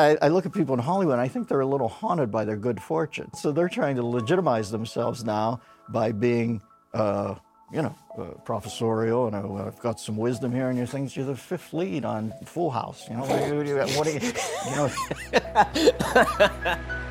I, I, look at people in Hollywood and I think they're a little haunted by their good fortune. So they're trying to legitimize themselves now by being, uh, you know, uh, professorial and uh, I've got some wisdom here and you think you're the fifth lead on Full House. You know, what do you, you know.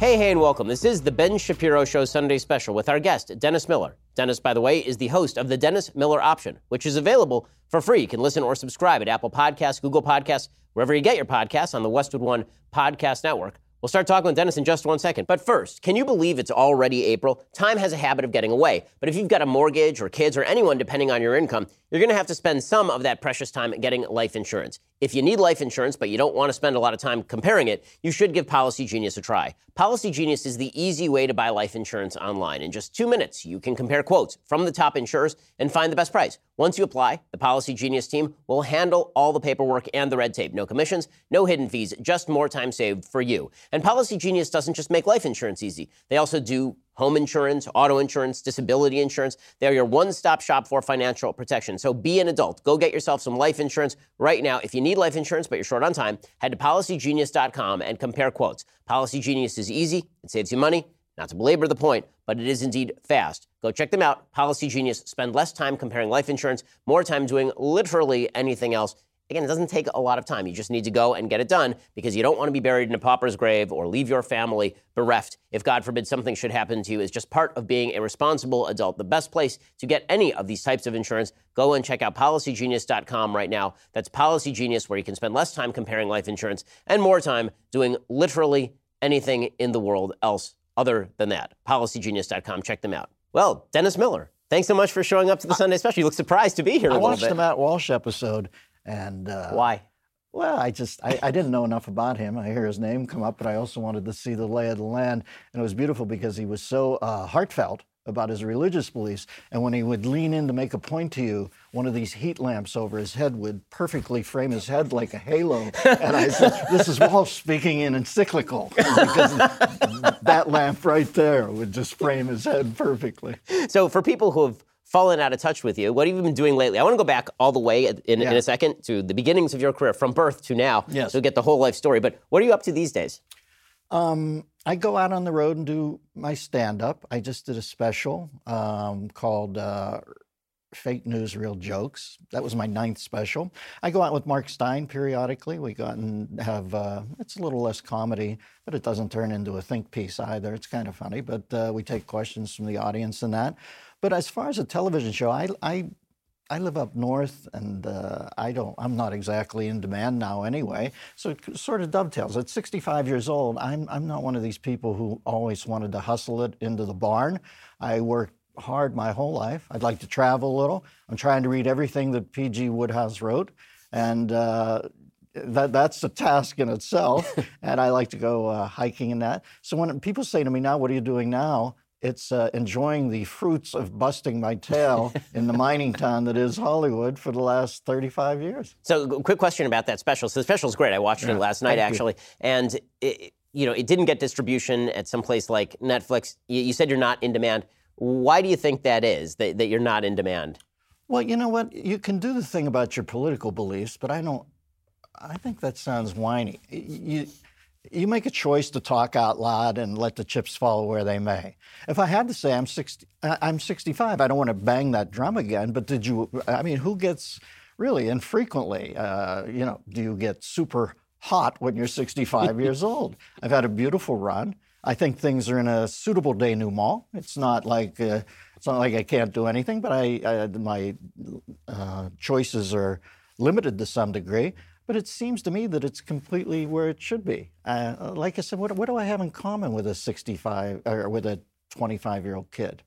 Hey, hey, and welcome. This is the Ben Shapiro Show Sunday special with our guest, Dennis Miller. Dennis, by the way, is the host of the Dennis Miller Option, which is available for free. You can listen or subscribe at Apple Podcasts, Google Podcasts, wherever you get your podcasts on the Westwood One Podcast Network. We'll start talking with Dennis in just one second. But first, can you believe it's already April? Time has a habit of getting away. But if you've got a mortgage or kids or anyone depending on your income, you're going to have to spend some of that precious time getting life insurance. If you need life insurance, but you don't want to spend a lot of time comparing it, you should give Policy Genius a try. Policy Genius is the easy way to buy life insurance online. In just two minutes, you can compare quotes from the top insurers and find the best price. Once you apply, the Policy Genius team will handle all the paperwork and the red tape. No commissions, no hidden fees, just more time saved for you. And Policy Genius doesn't just make life insurance easy, they also do home insurance, auto insurance, disability insurance. They're your one stop shop for financial protection. So be an adult. Go get yourself some life insurance right now. If you need life insurance but you're short on time, head to policygenius.com and compare quotes. Policy Genius is easy, it saves you money. Not to belabor the point, but it is indeed fast. Go check them out. Policy Genius. Spend less time comparing life insurance, more time doing literally anything else. Again, it doesn't take a lot of time. You just need to go and get it done because you don't want to be buried in a pauper's grave or leave your family bereft if, God forbid, something should happen to you. Is just part of being a responsible adult. The best place to get any of these types of insurance, go and check out policygenius.com right now. That's policygenius where you can spend less time comparing life insurance and more time doing literally anything in the world else other than that. Policygenius.com. Check them out. Well, Dennis Miller, thanks so much for showing up to the Sunday special. You look surprised to be here. I watched the Matt Walsh episode and uh, why? Well, I just I, I, didn't know enough about him. I hear his name come up, but I also wanted to see the lay of the land, and it was beautiful because he was so uh, heartfelt about his religious beliefs. And when he would lean in to make a point to you, one of these heat lamps over his head would perfectly frame his head like a halo. And I said, "This is Walsh speaking in encyclical because that lamp right there would just frame his head perfectly." So, for people who have fallen out of touch with you. What have you been doing lately? I want to go back all the way in, yeah. in a second to the beginnings of your career, from birth to now, yes. so get the whole life story. But what are you up to these days? Um, I go out on the road and do my stand up. I just did a special um, called uh, Fake News, Real Jokes. That was my ninth special. I go out with Mark Steyn periodically. We go out and have, uh, it's a little less comedy, but it doesn't turn into a think piece either. It's kind of funny, but uh, we take questions from the audience and that. But as far as a television show, I, I, I live up north, and uh, I don't. I'm not exactly in demand now, anyway. So it sort of dovetails. At 65 years old, I'm I'm not one of these people who always wanted to hustle it into the barn. I worked hard my whole life. I'd like to travel a little. I'm trying to read everything that P.G. Wodehouse wrote, and uh, that that's a task in itself. and I like to go uh, hiking and that. So when people say to me now, "What are you doing now?" It's uh, enjoying the fruits of busting my tail in the mining town that is Hollywood for the last 35 years. So, quick question about that special. So, the special is great. I watched yeah, it last night, actually. You. And, it, you know, it didn't get distribution at some place like Netflix. You, you, said you're not in demand. Why do you think that is, that, that you're not in demand? Well, you know what? You can do the thing about your political beliefs, but I don't. I think that sounds whiny. You, you make a choice to talk out loud and let the chips fall where they may. If I had to say I'm 60, I'm 65, I don't want to bang that drum again. But did you? I mean, who gets really infrequently? Uh, you know, do you get super hot when you're 65 years old? I've had a beautiful run. I think things are in a suitable denouement. It's not like uh, it's not like I can't do anything, but I, I my uh, choices are limited to some degree. But it seems to me that it's completely where it should be. Uh, like I said, what, what, do I have in common with a 65 or with a 25 year old kid?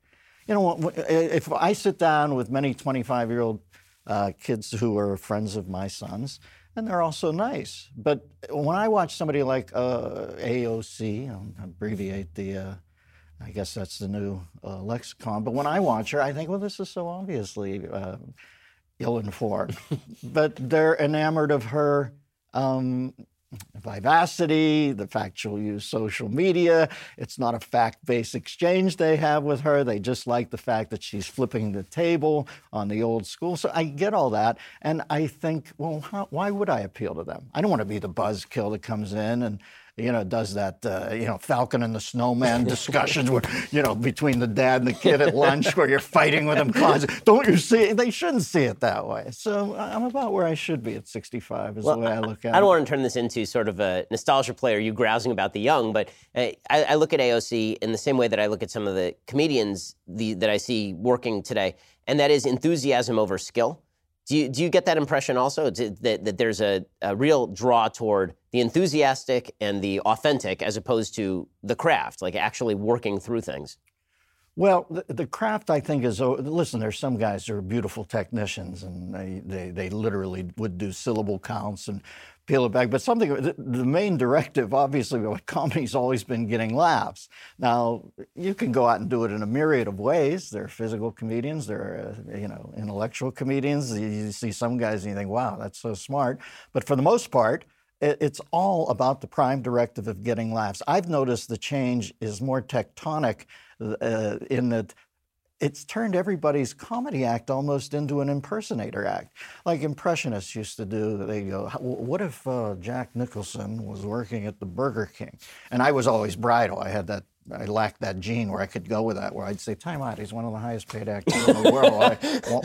You know, if I sit down with many 25 year old uh, kids who are friends of my sons, and they're also nice. But when I watch somebody like uh, AOC, I'll abbreviate the, uh, I guess that's the new uh, lexicon, but when I watch her, I think, well, this is so obviously informed, but they're enamored of her um, vivacity, the fact she'll use social media. It's not a fact based exchange they have with her. They just like the fact that she's flipping the table on the old school. So I get all that. And I think, well, how, why would I appeal to them? I don't want to be the buzzkill that comes in and you know, does that, uh, you know, Falcon and the Snowman discussions where, you know, between the dad and the kid at lunch where you're fighting with them constantly. Don't you see it? They shouldn't see it that way. So I'm about where I should be at 65 is well, the way I look at it. I don't want to turn this into sort of a nostalgia play or you grousing about the young, but I, I look at AOC in the same way that I look at some of the comedians the, that I see working today, and that is enthusiasm over skill. Do you, do you get that impression also that, that there's a, a real draw toward the enthusiastic and the authentic as opposed to the craft, like actually working through things? Well, the, the, craft, I think, is listen. There's some guys who are beautiful technicians, and they, they, they literally would do syllable counts and peel it back. But something, the, the main directive, obviously, what comedy's always been getting laughs. Now, you can go out and do it in a myriad of ways. There are physical comedians, there are, uh, you know, intellectual comedians. You, you see some guys and you think, wow, that's so smart. But for the most part, it's all about the prime directive of getting laughs. I've noticed the change is more tectonic uh, in that it's turned everybody's comedy act almost into an impersonator act, like impressionists used to do. They go, "What if uh, Jack Nicholson was working at the Burger King?" And I was always bridle. I had that. I lacked that gene where I could go with that. Where I'd say, "Time out. He's one of the highest paid actors in the world. Why,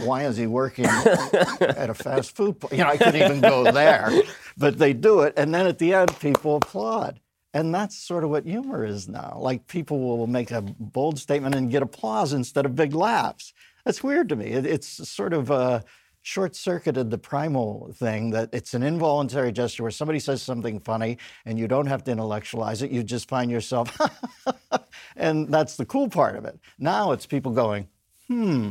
why is he working at a fast food?" Place? You know, I couldn't even go there. But they do it, and then at the end, people applaud. And that's sort of what humor is now. Like people will make a bold statement and get applause instead of big laughs. That's weird to me. It, it's sort of uh, short circuited the primal thing that it's an involuntary gesture where somebody says something funny and you don't have to intellectualize it. You just find yourself, and that's the cool part of it. Now it's people going, hmm,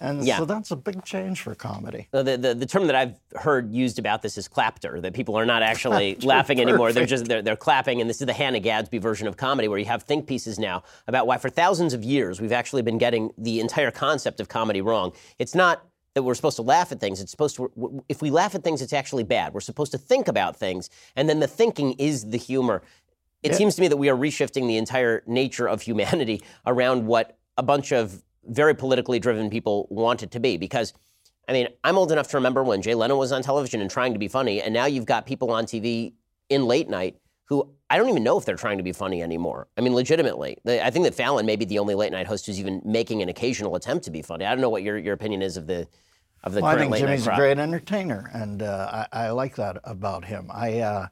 and yeah. so that's a big change for comedy. The, the, the, term that I've heard used about this is clapter, that people are not actually laughing anymore. They're just they're, they're clapping. And this is the Hannah Gadsby version of comedy where you have think pieces now about why for thousands of years we've actually been getting the entire concept of comedy wrong. It's not that we're supposed to laugh at things. It's supposed to, if we laugh at things, it's actually bad. We're supposed to think about things, and then the thinking is the humor. It yeah. seems to me that we are reshifting the entire nature of humanity around what a bunch of very politically driven people want it to be. Because, I mean, I'm old enough to remember when Jay Leno was on television and trying to be funny, and now you've got people on TV in late night who I don't even know if they're trying to be funny anymore. I mean, legitimately. I think that Fallon may be the only late night host who's even making an occasional attempt to be funny. I don't know what your, your opinion is of the of the well, I think late Jimmy's a great entertainer, and uh, I, I, like that about him. I uh,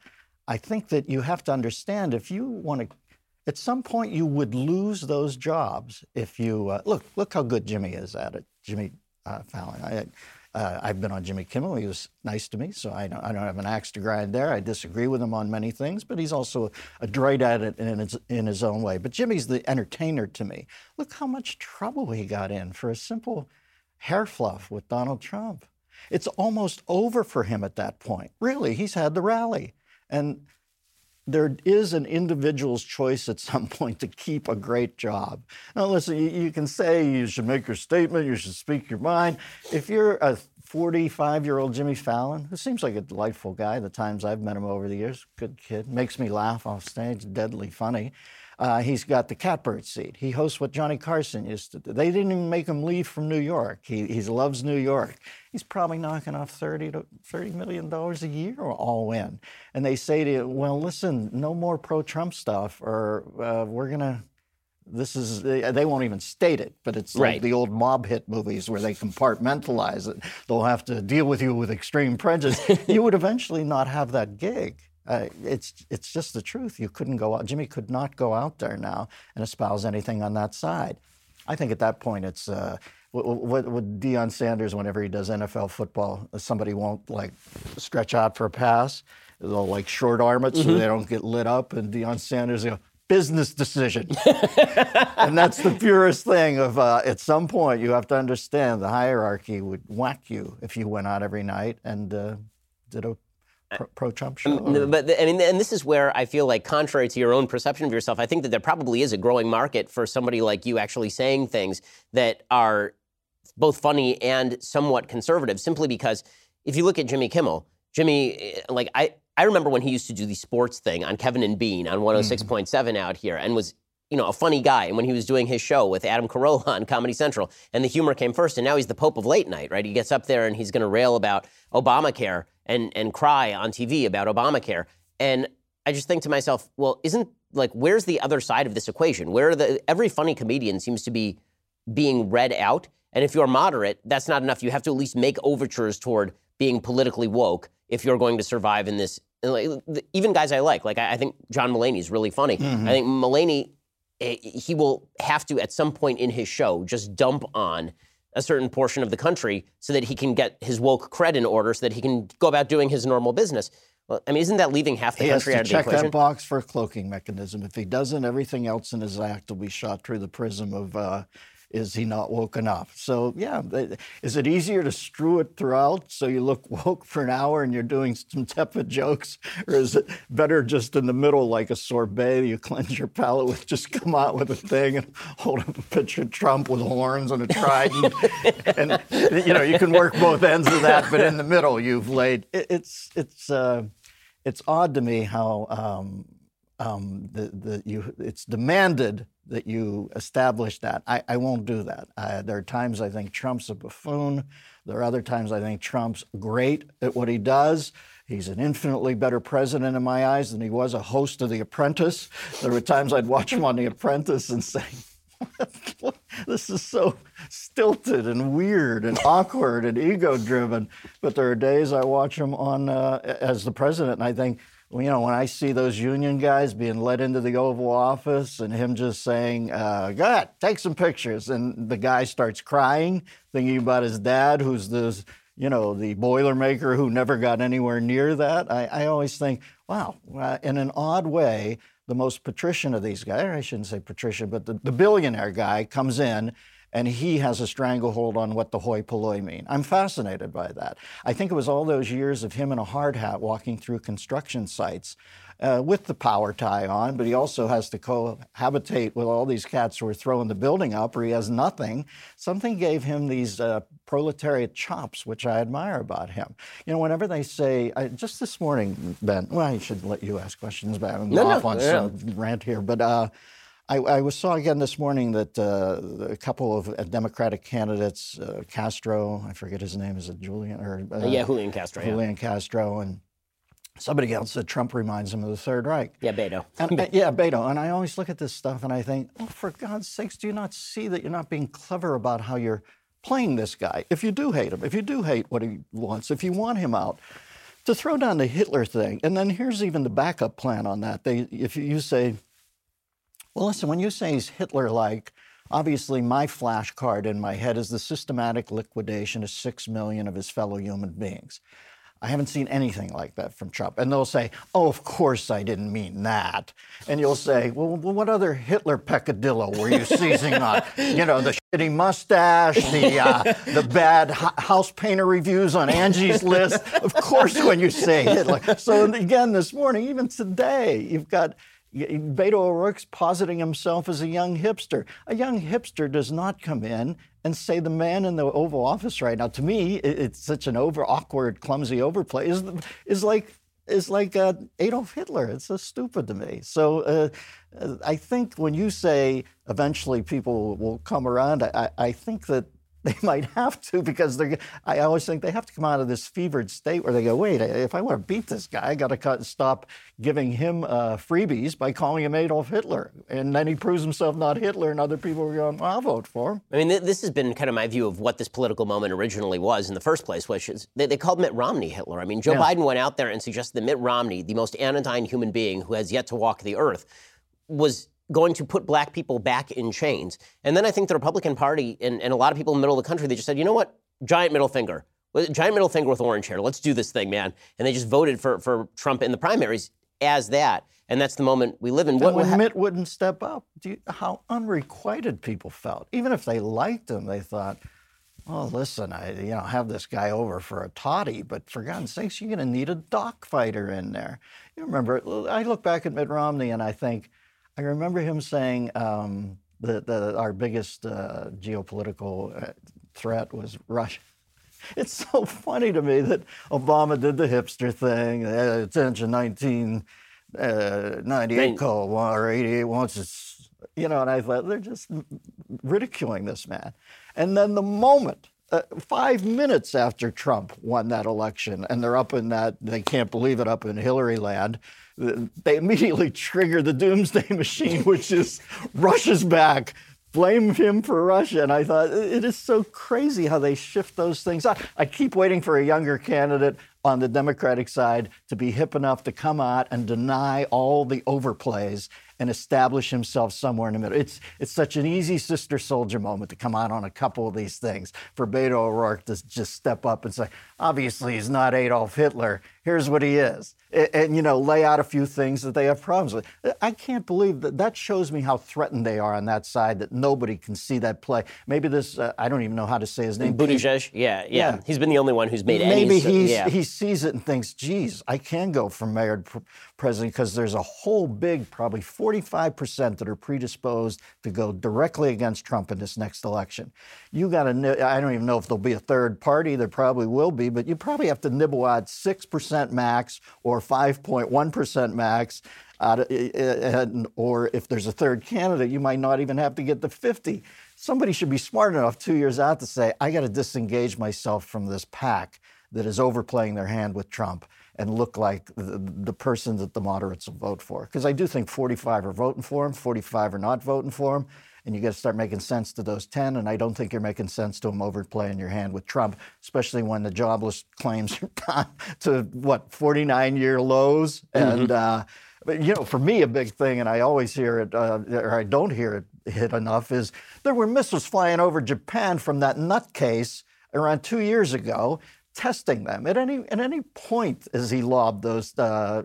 I think that you have to understand if you want to at some point you would lose those jobs if you uh, look. Look how good Jimmy is at it. Jimmy uh, Fallon. I, uh, I've been on Jimmy Kimmel. He was nice to me, so I don't, I don't have an axe to grind there. I disagree with him on many things, but he's also adroit at it in his, in his own way. But Jimmy's the entertainer to me. Look how much trouble he got in for a simple hair fluff with Donald Trump. It's almost over for him at that point. Really, he's had the rally. And there is an individual's choice at some point to keep a great job. Now, listen, you, you, can say you should make your statement, you should speak your mind. If you're a 45 year old Jimmy Fallon, who seems like a delightful guy, the times I've met him over the years, good kid, makes me laugh off stage, deadly funny. Uh, he's got the catbird seat. He hosts what Johnny Carson used to do. They didn't even make him leave from New York. He, he loves New York. He's probably knocking off 30 to 30 million dollars a year all in. And they say to you, well, listen, no more pro-Trump stuff, or uh, we're gonna. This is they won't even state it, but it's right. like the old mob hit movies where they compartmentalize it. They'll have to deal with you with extreme prejudice. you would eventually not have that gig. Uh, it's it's just the truth. You couldn't go out. Jimmy could not go out there now and espouse anything on that side. I think at that point it's uh, what, what Deion Sanders whenever he does NFL football, somebody won't like stretch out for a pass. They'll like short arm it so mm-hmm. they don't get lit up. And Deion Sanders, know, business decision. and that's the purest thing of uh, at some point you have to understand the hierarchy would whack you if you went out every night and uh, did a Uh, pro Trump show? Um, or? But I mean, and this is where I feel like, contrary to your own perception of yourself, I think that there probably is a growing market for somebody like you actually saying things that are both funny and somewhat conservative. Simply because if you look at Jimmy Kimmel, Jimmy, eh, like I, I remember when he used to do the sports thing on Kevin and Bean on 106.7 mm. Mm-hmm. out here and was you know, a funny guy. And when he was doing his show with Adam Carolla on Comedy Central, and the humor came first, and now he's the Pope of late night, right? He gets up there and he's going to rail about Obamacare and and cry on TV about Obamacare. And I just think to myself, well, isn't like where's the other side of this equation? Where the every funny comedian seems to be being read out, and if you're moderate, that's not enough. You have to at least make overtures toward being politically woke if you're going to survive in this. Even guys I like, like I think John Mulaney is really funny. Mm-hmm. I think Mulaney Eh, he will have to at some point in his show just dump on a certain portion of the country so that he can get his woke cred in order so that he can go about doing his normal business. Well, I mean, isn't that leaving half the he country out of the equation? check that box for a cloaking mechanism. If he doesn't, everything else in his act will be shot through the prism of uh, is he not woke enough? So, yeah, is it easier to strew it throughout so you look woke for an hour and you're doing some tepid jokes? Or is it better just in the middle, like a sorbet? You cleanse your palate with just come out with a thing and hold up a picture of Trump with horns and a trident. and, you know, you can work both ends of that, but in the middle, you've laid. It, it's, it's, uh, it's odd to me how um, um, the, the, you, it's demanded that you establish that. I, I won't do that. I, there are times I think Trump's a buffoon. There are other times I think Trump's great at what he does. He's an infinitely better president in my eyes than he was a host of The Apprentice. There were times I'd watch him on The Apprentice and say, this is so stilted and weird and awkward and ego driven. But there are days I watch him on uh, as the president and I think, you know, when I see those union guys being led into the Oval Office and him just saying, uh, "Go ahead, take some pictures," and the guy starts crying, thinking about his dad, who's the, you know, the Boilermaker who never got anywhere near that. I, I always think, wow, uh, in an odd way, the most patrician of these guys, I shouldn't say patrician, but the, the billionaire guy comes in and he has a stranglehold on what the hoi polloi mean. I'm fascinated by that. I think it was all those years of him in a hard hat walking through construction sites uh, with the power tie on, but he also has to cohabitate with all these cats who are throwing the building up, or he has nothing. Something gave him these uh, proletariat chops, which I admire about him. You know, whenever they say, I, just this morning, Ben, well, I should let you ask questions, but I'm no, off no, on yeah. some rant here, but. Uh, I, I saw again this morning that uh, a couple of uh, Democratic candidates, uh, Castro, I forget his name, is it Julian or uh, yeah, Julian Castro, Julian yeah. Castro, and somebody else said Trump reminds him of the Third Reich. Yeah, Beto. and, uh, yeah, Beto. And I always look at this stuff and I think, oh, for God's sakes, do you not see that you're not being clever about how you're playing this guy? If you do hate him, if you do hate what he wants, if you want him out. To throw down the Hitler thing, and then here's even the backup plan on that. They, if you say, well, listen, when you say he's Hitler like, obviously my flashcard in my head is the systematic liquidation of six million of his fellow human beings. I haven't seen anything like that from Trump. And they'll say, oh, of course I didn't mean that. And you'll say, well, what other Hitler peccadillo were you seizing on? You know, the shitty mustache, the, uh, the bad house painter reviews on Angie's list. Of course, when you say Hitler. So again, this morning, even today, you've got Beto O'Rourke's positing himself as a young hipster. A young hipster does not come in and say the man in the Oval Office right now. To me, it's such an over awkward, clumsy overplay. Is is like is like uh, Adolf Hitler. It's so stupid to me. So uh, I think when you say eventually people will come around, I, I think that they might have to because they're. I always think they have to come out of this fevered state where they go, wait, if I want to beat this guy, I got to stop giving him uh, freebies by calling him Adolf Hitler, and then he proves himself not Hitler, and other people are going, well, I'll vote for him. I mean, th- this has been kind of my view of what this political moment originally was in the first place, which is they, they called Mitt Romney Hitler. I mean, Joe yeah. Biden went out there and suggested that Mitt Romney, the most anodyne human being who has yet to walk the earth, was going to put black people back in chains. And then I think the Republican Party and, and a lot of people in the middle of the country, they just said, you know what? Giant middle finger. Giant middle finger with orange hair. Let's do this thing, man. And they just voted for, for Trump in the primaries as that. And that's the moment we live in. What, when ha- Mitt wouldn't step up, you, how unrequited people felt. Even if they liked him, they thought, "Oh, listen, I you know have this guy over for a toddy, but for God's sakes, you're going to need a dock fighter in there." You remember? I look back at Mitt Romney and I think I remember him saying um, that, that, our biggest uh, geopolitical uh, threat was Russia. it's so funny to me that Obama did the hipster thing. Uh, attention, 1998 uh, call or 88 wants it's, you know, and I thought they're just ridiculing this man. And then the moment uh, five minutes after Trump won that election, and they're up in that, they can't believe it, up in Hillary land, they immediately trigger the doomsday machine, which is rushes back blame him for Russia. And I thought, it is so crazy how they shift those things. I keep waiting for a younger candidate on the Democratic side to be hip enough to come out and deny all the overplays and establish himself somewhere in the middle. It's it's such an easy Sister Souljah moment to come out on a couple of these things. For Beto O'Rourke to just step up and say, obviously he's not Adolf Hitler. Here's what he is, and, and, you know lay out a few things that they have problems with. I can't believe that. That shows me how threatened they are on that side. That nobody can see that play. Maybe this uh, I don't even know how to say his name. Buttigieg. Yeah, yeah, yeah. He's been the only one who's made Maybe any. Maybe yeah. he sees it and thinks, geez, I can go from mayor to president because there's a whole big, probably 45% that are predisposed to go directly against Trump in this next election. You got to, I don't even know if there'll be a third party. There probably will be, but you probably have to nibble at 6% max or 5.1% max. Of, eh, eh, eh, or if there's a third candidate, you might not even have to get the 50. Somebody should be smart enough two years out to say, I got to disengage myself from this pack that is overplaying their hand with Trump and look like the, the person that the moderates will vote for. Because I do think 45 are voting for him, 45 are not voting for him. And you got to start making sense to those 10. And I don't think you're making sense to them overplaying your hand with Trump, especially when the jobless claims are to what, 49 year lows. Mm-hmm. And, uh, but, you know, for me, a big thing, and I always hear it, uh, or I don't hear it hit enough, is there were missiles flying over Japan from that nutcase around two years ago testing them. At any at any point as he lobbed those, uh,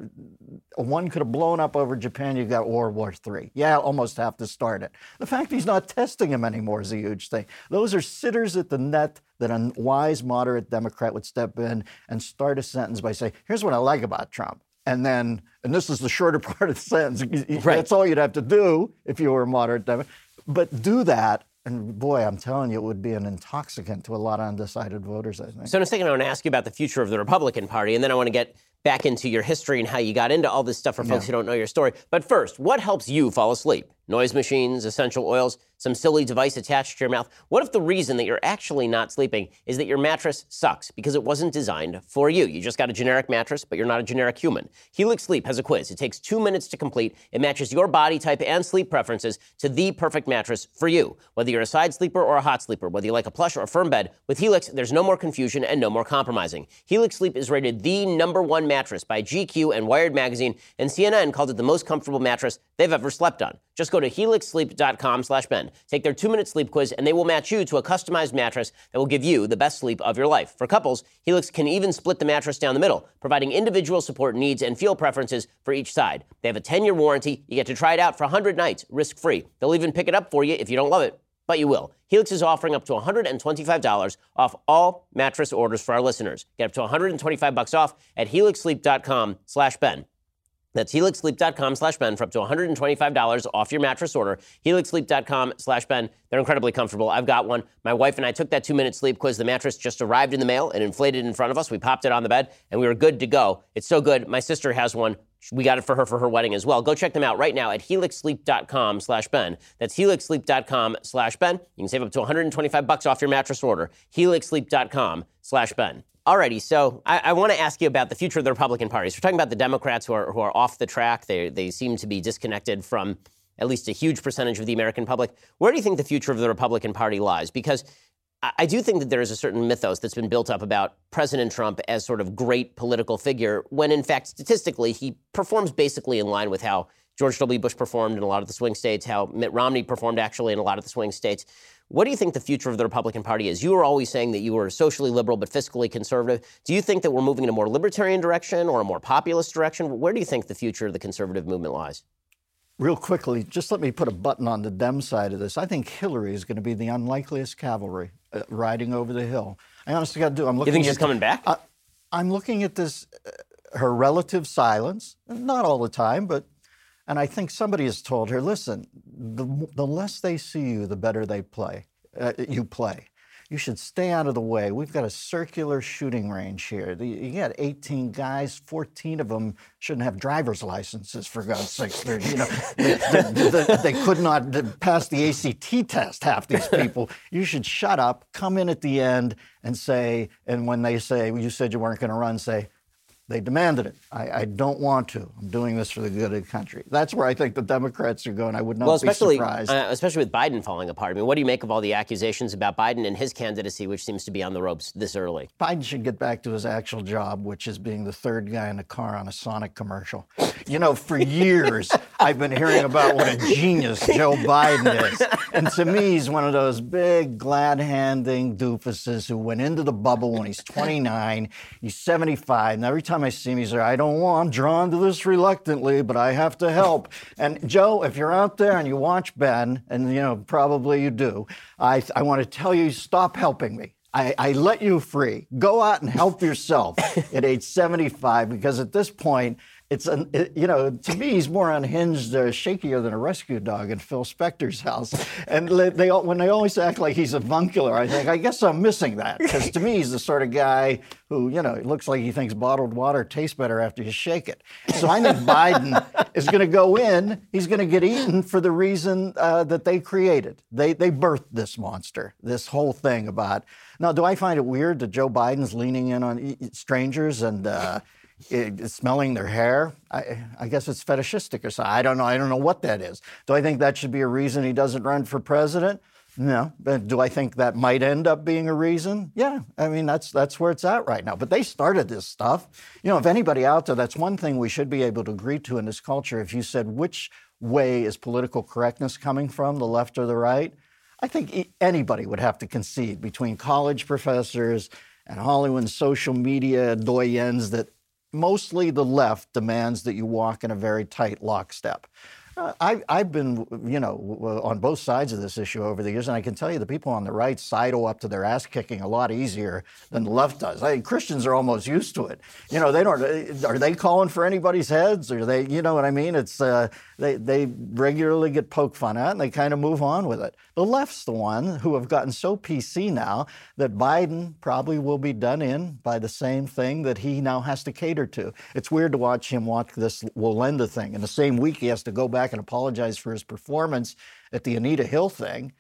one could have blown up over Japan. You got World War III. Yeah, almost have to start it. The fact he's not testing them anymore is a huge thing. Those are sitters at the net that a wise, moderate Democrat would step in and start a sentence by saying, "Here's what I like about Trump." And then, and this is the shorter part of the sentence. Right. That's all you'd have to do if you were a moderate Democrat. But do that and boy, I'm telling you, it would be an intoxicant to a lot of undecided voters, I think. So, in a second, I want to ask you about the future of the Republican Party, and then I want to get back into your history and how you got into all this stuff for folks yeah. who don't know your story. But first, what helps you fall asleep? Noise machines, essential oils, some silly device attached to your mouth. What if the reason that you're actually not sleeping is that your mattress sucks because it wasn't designed for you? You just got a generic mattress, but you're not a generic human. Helix Sleep has a quiz. It takes two minutes to complete. It matches your body type and sleep preferences to the perfect mattress for you. Whether you're a side sleeper or a hot sleeper, whether you like a plush or a firm bed, with Helix, there's no more confusion and no more compromising. Helix Sleep is rated the number one mattress by GQ and Wired Magazine, and CNN called it the most comfortable mattress they've ever slept on. Just go to helixsleep.com slash Ben. Take their two-minute sleep quiz, and they will match you to a customized mattress that will give you the best sleep of your life. For couples, Helix can even split the mattress down the middle, providing individual support needs and feel preferences for each side. They have a 10-year warranty. You get to try it out for 100 nights, risk-free. They'll even pick it up for you if you don't love it but you will. Helix is offering up to $125 off all mattress orders for our listeners. Get up to 125 bucks off at helixsleep.com slash Ben. That's helixsleep.com slash Ben for up to $125 off your mattress order. Helixsleep.com slash Ben. They're incredibly comfortable. I've got one. My wife and I took that two minute sleep quiz. The mattress just arrived in the mail and inflated in front of us. We popped it on the bed and we were good to go. It's so good. My sister has one. We got it for her for her wedding as well. Go check them out right now at helixsleep.com slash Ben. That's helixsleep.com slash Ben. You can save up to 125 bucks off your mattress order. helixsleep.com slash Ben. Alrighty, so I, I want to ask you about the future of the Republican Party. So we're talking about the Democrats who are, who are off the track. They, they seem to be disconnected from at least a huge percentage of the American public. Where do you think the future of the Republican Party lies? Because I, I do think that there is a certain mythos that's been built up about President Trump as sort of great political figure, when in fact, statistically, he performs basically in line with how George W. Bush performed in a lot of the swing states, how Mitt Romney performed actually in a lot of the swing states. What do you think the future of the Republican Party is? You were always saying that you were socially liberal but fiscally conservative. Do you think that we're moving in a more libertarian direction or a more populist direction? Where do you think the future of the conservative movement lies? Real quickly, just let me put a button on the Dem side of this. I think Hillary is going to be the unlikeliest cavalry uh, riding over the hill. I honestly got to do. I'm looking. You think she's coming back? Uh, I'm looking at this, uh, her relative silence. Not all the time, but and I think somebody has told her, listen, the, the less they see you, the better they play. Uh, you play. you should stay out of the way. We've got a circular shooting range here. You got 18 guys, 14 of them shouldn't have driver's licenses, for God's sakes. They're, you know, they, they, they, could not pass the ACT test, half these people. You should shut up, come in at the end and say, and when they say, well, you said you weren't going to run, say, they demanded it. I, I, don't want to. I'm doing this for the good of the country. That's where I think the Democrats are going. I would not well, especially, be surprised. Uh, especially with Biden falling apart. I mean, what do you make of all the accusations about Biden and his candidacy, which seems to be on the ropes this early? Biden should get back to his actual job, which is being the third guy in a car on a Sonic commercial. You know, for years, I've been hearing about what a genius Joe Biden is. And to me, he's one of those big, glad handing doofuses who went into the bubble when he's 29. He's 75. And every time time I see him, he's like, I don't want, I'm drawn to this reluctantly, but I have to help. and Joe, if you're out there and you watch Ben, and you know, probably you do, I, I want to tell you, stop helping me. I, I, let you free. Go out and help yourself at age 75 because at this point, it's an, it, you know to me he's more unhinged, uh, shakier than a rescue dog in Phil Spector's house. And they when they always act like he's avuncular, I think I guess I'm missing that because to me he's the sort of guy who you know it looks like he thinks bottled water tastes better after you shake it. So I think Biden is going to go in. He's going to get eaten for the reason uh, that they created. They they birthed this monster. This whole thing about now. Do I find it weird that Joe Biden's leaning in on strangers and? Uh, smelling their hair. I, I, guess it's fetishistic or something. I don't know. I don't know what that is. Do I think that should be a reason he doesn't run for president? No. But do I think that might end up being a reason? Yeah. I mean, that's that's where it's at right now. But they started this stuff. You know, if anybody out there, that's one thing we should be able to agree to in this culture. If you said which way is political correctness coming from, the left or the right, I think anybody would have to concede between college professors and Hollywood social media doyens that mostly the left demands that you walk in a very tight lockstep. Uh, I, I've been, you know, on both sides of this issue over the years, and I can tell you the people on the right sidle up to their ass kicking a lot easier than the left does. I mean, Christians are almost used to it. You know, they don't. Are they calling for anybody's heads? Or they, you know what I mean? It's uh, they they regularly get poked fun at, and they kind of move on with it. The left's the one who have gotten so PC now that Biden probably will be done in by the same thing that he now has to cater to. It's weird to watch him watch this Wallenda thing. In the same week, he has to go back back and apologize for his performance at the Anita Hill thing.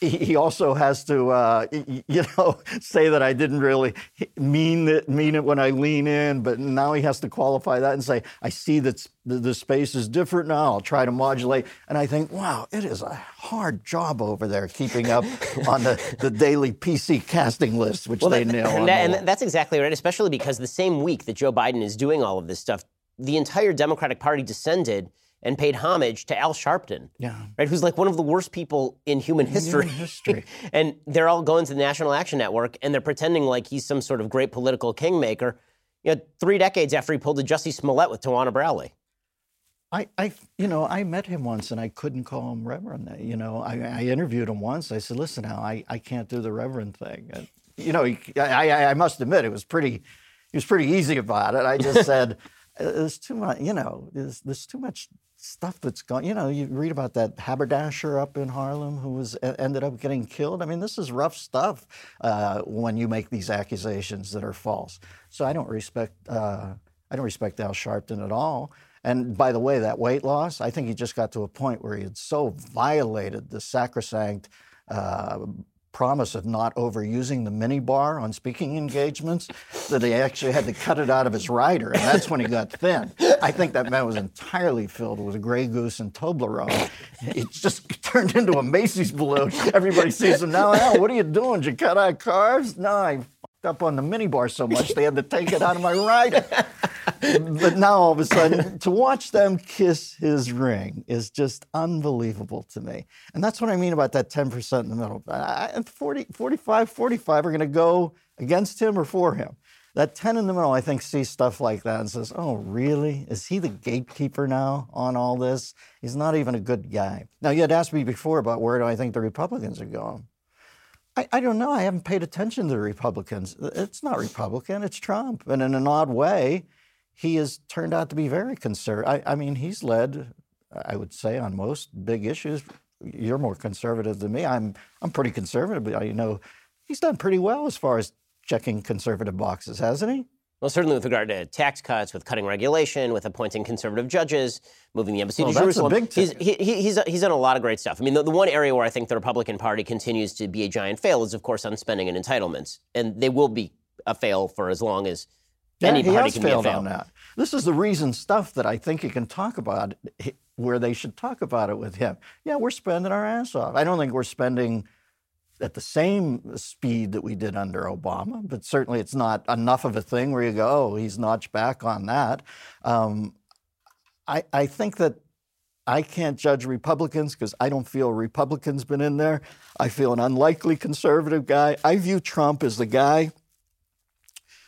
He also has to, uh, you know, say that I didn't really mean it, mean it when I lean in, but now he has to qualify that and say, I see that the space is different now. I'll try to modulate. And I think, wow, it is a hard job over there keeping up on the, the daily PC casting list, which well, they nail. And, that, and that's exactly right, especially because the same week that Joe Biden is doing all of this stuff, the entire Democratic Party descended and paid homage to Al Sharpton, yeah. right? Who's like one of the worst people in human history. Human history. and they're all going to the National Action Network and they're pretending like he's some sort of great political kingmaker. You know, three decades after he pulled a Jussie Smollett with Tawana Brawley. I, I, you know, I met him once and I couldn't call him Reverend. You know, I, I interviewed him once. I said, listen, now, I, I can't do the Reverend thing. And, you know, he, I, I must admit, it was pretty, he was pretty easy about it. I just said, there's too much, you know, there's, there's too much stuff that's gone. You know, you read about that haberdasher up in Harlem who was ended up getting killed. I mean, this is rough stuff uh, when you make these accusations that are false. So I don't respect uh, I don't respect Al Sharpton at all. And by the way, that weight loss, I think he just got to a point where he had so violated the sacrosanct uh, promise of not overusing the minibar on speaking engagements that he actually had to cut it out of his rider, and that's when he got thin. I think that man was entirely filled with Grey Goose and Toblerone. It just turned into a Macy's balloon. Everybody sees him now. Al, what are you doing? Did you cut out carbs? No, I up on the minibar so much they had to take it out of my rider. but now all of a sudden, to watch them kiss his ring is just unbelievable to me. And that's what I mean about that 10% in the middle. I, 40, 45, 45 are going to go against him or for him. That 10 in the middle, I think, sees stuff like that and says, oh, really? Is he the gatekeeper now on all this? He's not even a good guy. Now, you had asked me before about where do I think the Republicans are going. I, I, don't know. I haven't paid attention to the Republicans. It's not Republican, it's Trump. And in an odd way, he has turned out to be very conservative. I, I mean, he's led, I would say, on most big issues, you're more conservative than me. I'm I'm pretty conservative, but you know, he's done pretty well as far as checking conservative boxes, hasn't he? Well, certainly with regard to tax cuts, with cutting regulation, with appointing conservative judges, moving the embassy well, to Jerusalem. Big he's, he, he's, he's done a lot of great stuff. I mean, the, the, one area where I think the Republican Party continues to be a giant fail is, of course, on spending and entitlements. And they will be a fail for as long as yeah, any party can be a fail. on that. This is the reason stuff that I think you can talk about where they should talk about it with him. Yeah, we're spending our ass off. I don't think we're spending – at the same speed that we did under Obama, but certainly it's not enough of a thing where you go, oh, he's notched back on that. Um, I, I think that I can't judge Republicans because I don't feel Republicans been in there. I feel an unlikely conservative guy. I view Trump as the guy.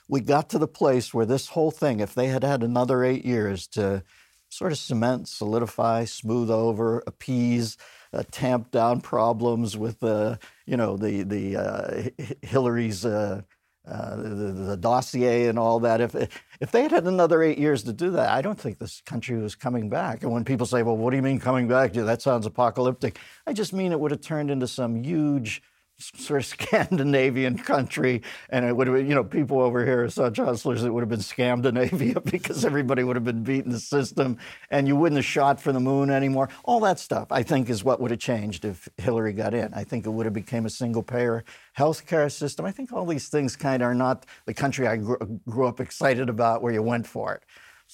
We got to the place where this whole thing, if they had had another eight years to sort of cement, solidify, smooth over, appease, uh, down problems with uh, you know the the uh, Hillary's uh, the, the, dossier and all that. If if they had had another eight years to do that, I don't think this country was coming back. And when people say, "Well, what do you mean coming back?" That sounds apocalyptic. I just mean it would have turned into some huge sort of Scandinavian country, and it would have, been, you know, people over here are such hustlers, it would have been Scandinavia because everybody would have been beating the system, and you wouldn't have shot for the moon anymore. All that stuff, I think, is what would have changed if Hillary got in. I think it would have became a single-payer health care system. I think all these things kind of are not the country I grew, grew up excited about where you went for it.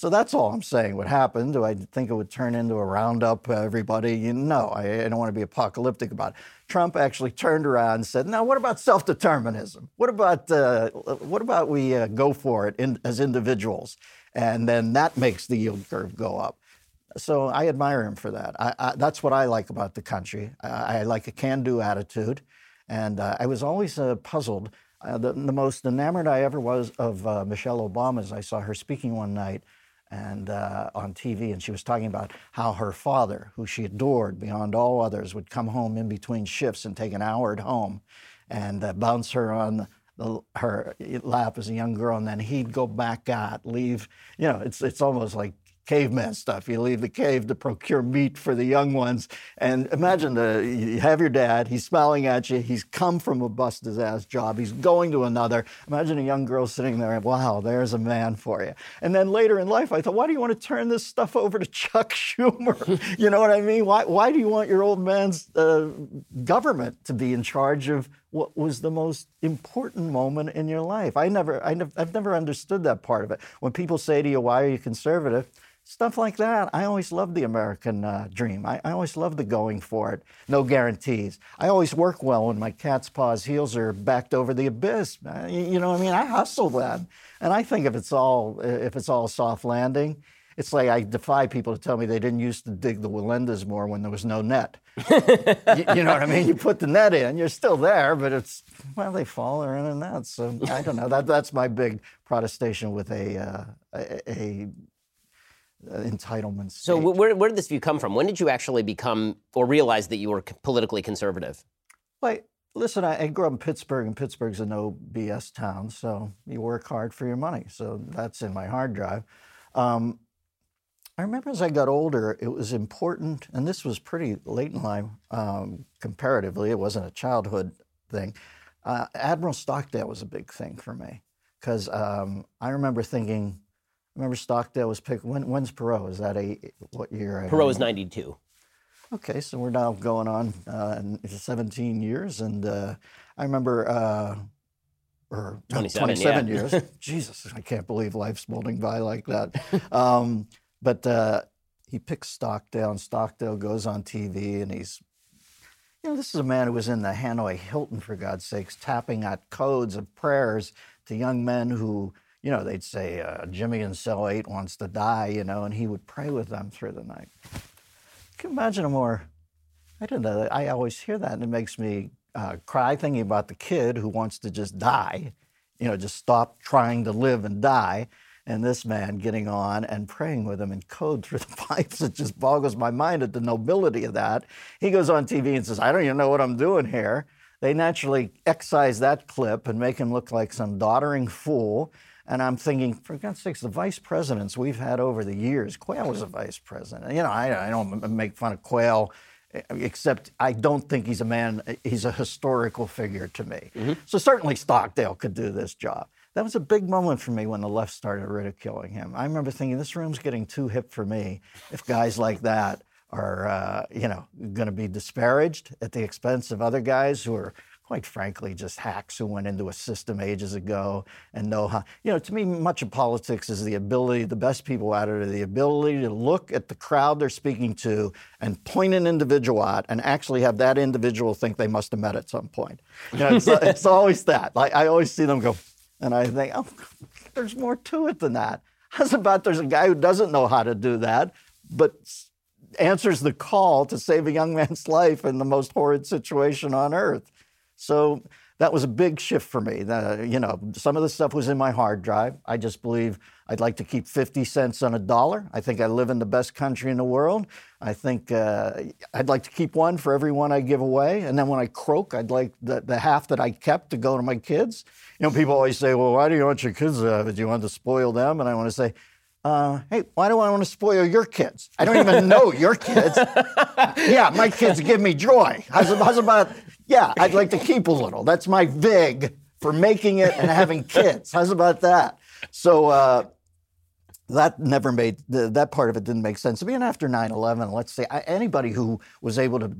So that's all I'm saying would happen. Do I think it would turn into a roundup everybody? You know, I, I don't want to be apocalyptic about it. Trump actually turned around and said, "Now, what about self-determinism? What about uh, what about we uh, go for it in, as individuals?" And then that makes the yield curve go up. So I admire him for that. I, I, that's what I like about the country. I, like a can-do attitude, and uh, I was always uh, puzzled. Uh, the, the, most enamored I ever was of uh, Michelle Obama I saw her speaking one night and uh, on TV, and she was talking about how her father, who she adored beyond all others, would come home in between shifts and take an hour at home, and uh, bounce her on the, her lap as a young girl, and then he'd go back out, leave. You know, it's it's almost like caveman stuff. You leave the cave to procure meat for the young ones. And imagine the, you have your dad, he's smiling at you, he's come from a busted ass job, he's going to another. Imagine a young girl sitting there, wow, there's a man for you. And then later in life, I thought, why do you want to turn this stuff over to Chuck Schumer? you know what I mean? Why, why do you want your old man's uh, government to be in charge of what was the most important moment in your life? I never, I have never understood that part of it. When people say to you, why are you conservative? stuff like that. I always loved the American uh, dream. I, I, always loved the going for it, no guarantees. I always work well when my cat's paws heels are backed over the abyss. Uh, you, you, know what I mean? I hustle that, and I think if it's all if it's all soft landing, it's like I defy people to tell me they didn't used to dig the Wallendas more when there was no net. you, you, know what I mean? You put the net in, you're still there, but it's well, they fall or in and out. So I don't know. That that's my big protestation with a uh, a, a entitlements. So where, where did this view come from? When did you actually become or realize that you were politically conservative? Well, listen, I, I grew up in Pittsburgh, and Pittsburgh's a no BS town, so you work hard for your money. So that's in my hard drive. Um, I remember as I got older, it was important, and this was pretty late in life um, comparatively. It wasn't a childhood thing. Uh, Admiral Stockdale was a big thing for me because um, I remember thinking, I remember Stockdale was picked. When, when's Perot? Is that a what year? Perot is 92. Okay, so we're now going on uh, 17 years, and uh, I remember, uh, or 27, 27 yeah. years. Jesus, I can't believe life's molding by like that. Um, but uh, he picks Stockdale, and Stockdale goes on TV, and he's, you know, this is a man who was in the Hanoi Hilton, for God's sakes, tapping out codes of prayers to young men who you know, they'd say, uh, Jimmy in cell eight wants to die, you know, and he would pray with them through the night. Can you imagine a more, I don't know, I always hear that and it makes me uh, cry thinking about the kid who wants to just die, you know, just stop trying to live and die. And this man getting on and praying with him in code through the pipes. It just boggles my mind at the nobility of that. He goes on TV and says, I don't even know what I'm doing here. They naturally excise that clip and make him look like some doddering fool. And I'm thinking, for God's sakes, the vice presidents we've had over the years, Quayle was a vice president. You know, I, I don't make fun of Quayle except I don't think he's a man, he's a historical figure to me. Mm-hmm. So certainly Stockdale could do this job. That was a big moment for me when the left started ridiculing him. I remember thinking, this room's getting too hip for me if guys like that are, uh, you know, going to be disparaged at the expense of other guys who are quite frankly, just hacks who went into a system ages ago and know how. You know, to me, much of politics is the ability, the best people at it are the ability to look at the crowd they're speaking to and point an individual at and actually have that individual think they must have met at some point. You know, it's, it's always that. Like, I always see them go, and I think, oh, there's more to it than that. How's about there's a guy who doesn't know how to do that, but answers the call to save a young man's life in the most horrid situation on earth. So that was a big shift for me. The, you know, some of the stuff was in my hard drive. I just believe I'd like to keep 50 cents on a dollar. I think I live in the best country in the world. I think uh, I'd like to keep one for every one I give away. And then when I croak, I'd like the, the half that I kept to go to my kids. You know, people always say, well, why do you want your kids to have it? Do you want to spoil them? And I want to say, uh, hey, why do I want to spoil your kids? I don't even know your kids. yeah, my kids give me joy. How's, how's about yeah, I'd like to keep a little. That's my vig for making it and having kids. How's about that? So uh, that never made that part of it didn't make sense to me. And after 9/11, let's say anybody who was able to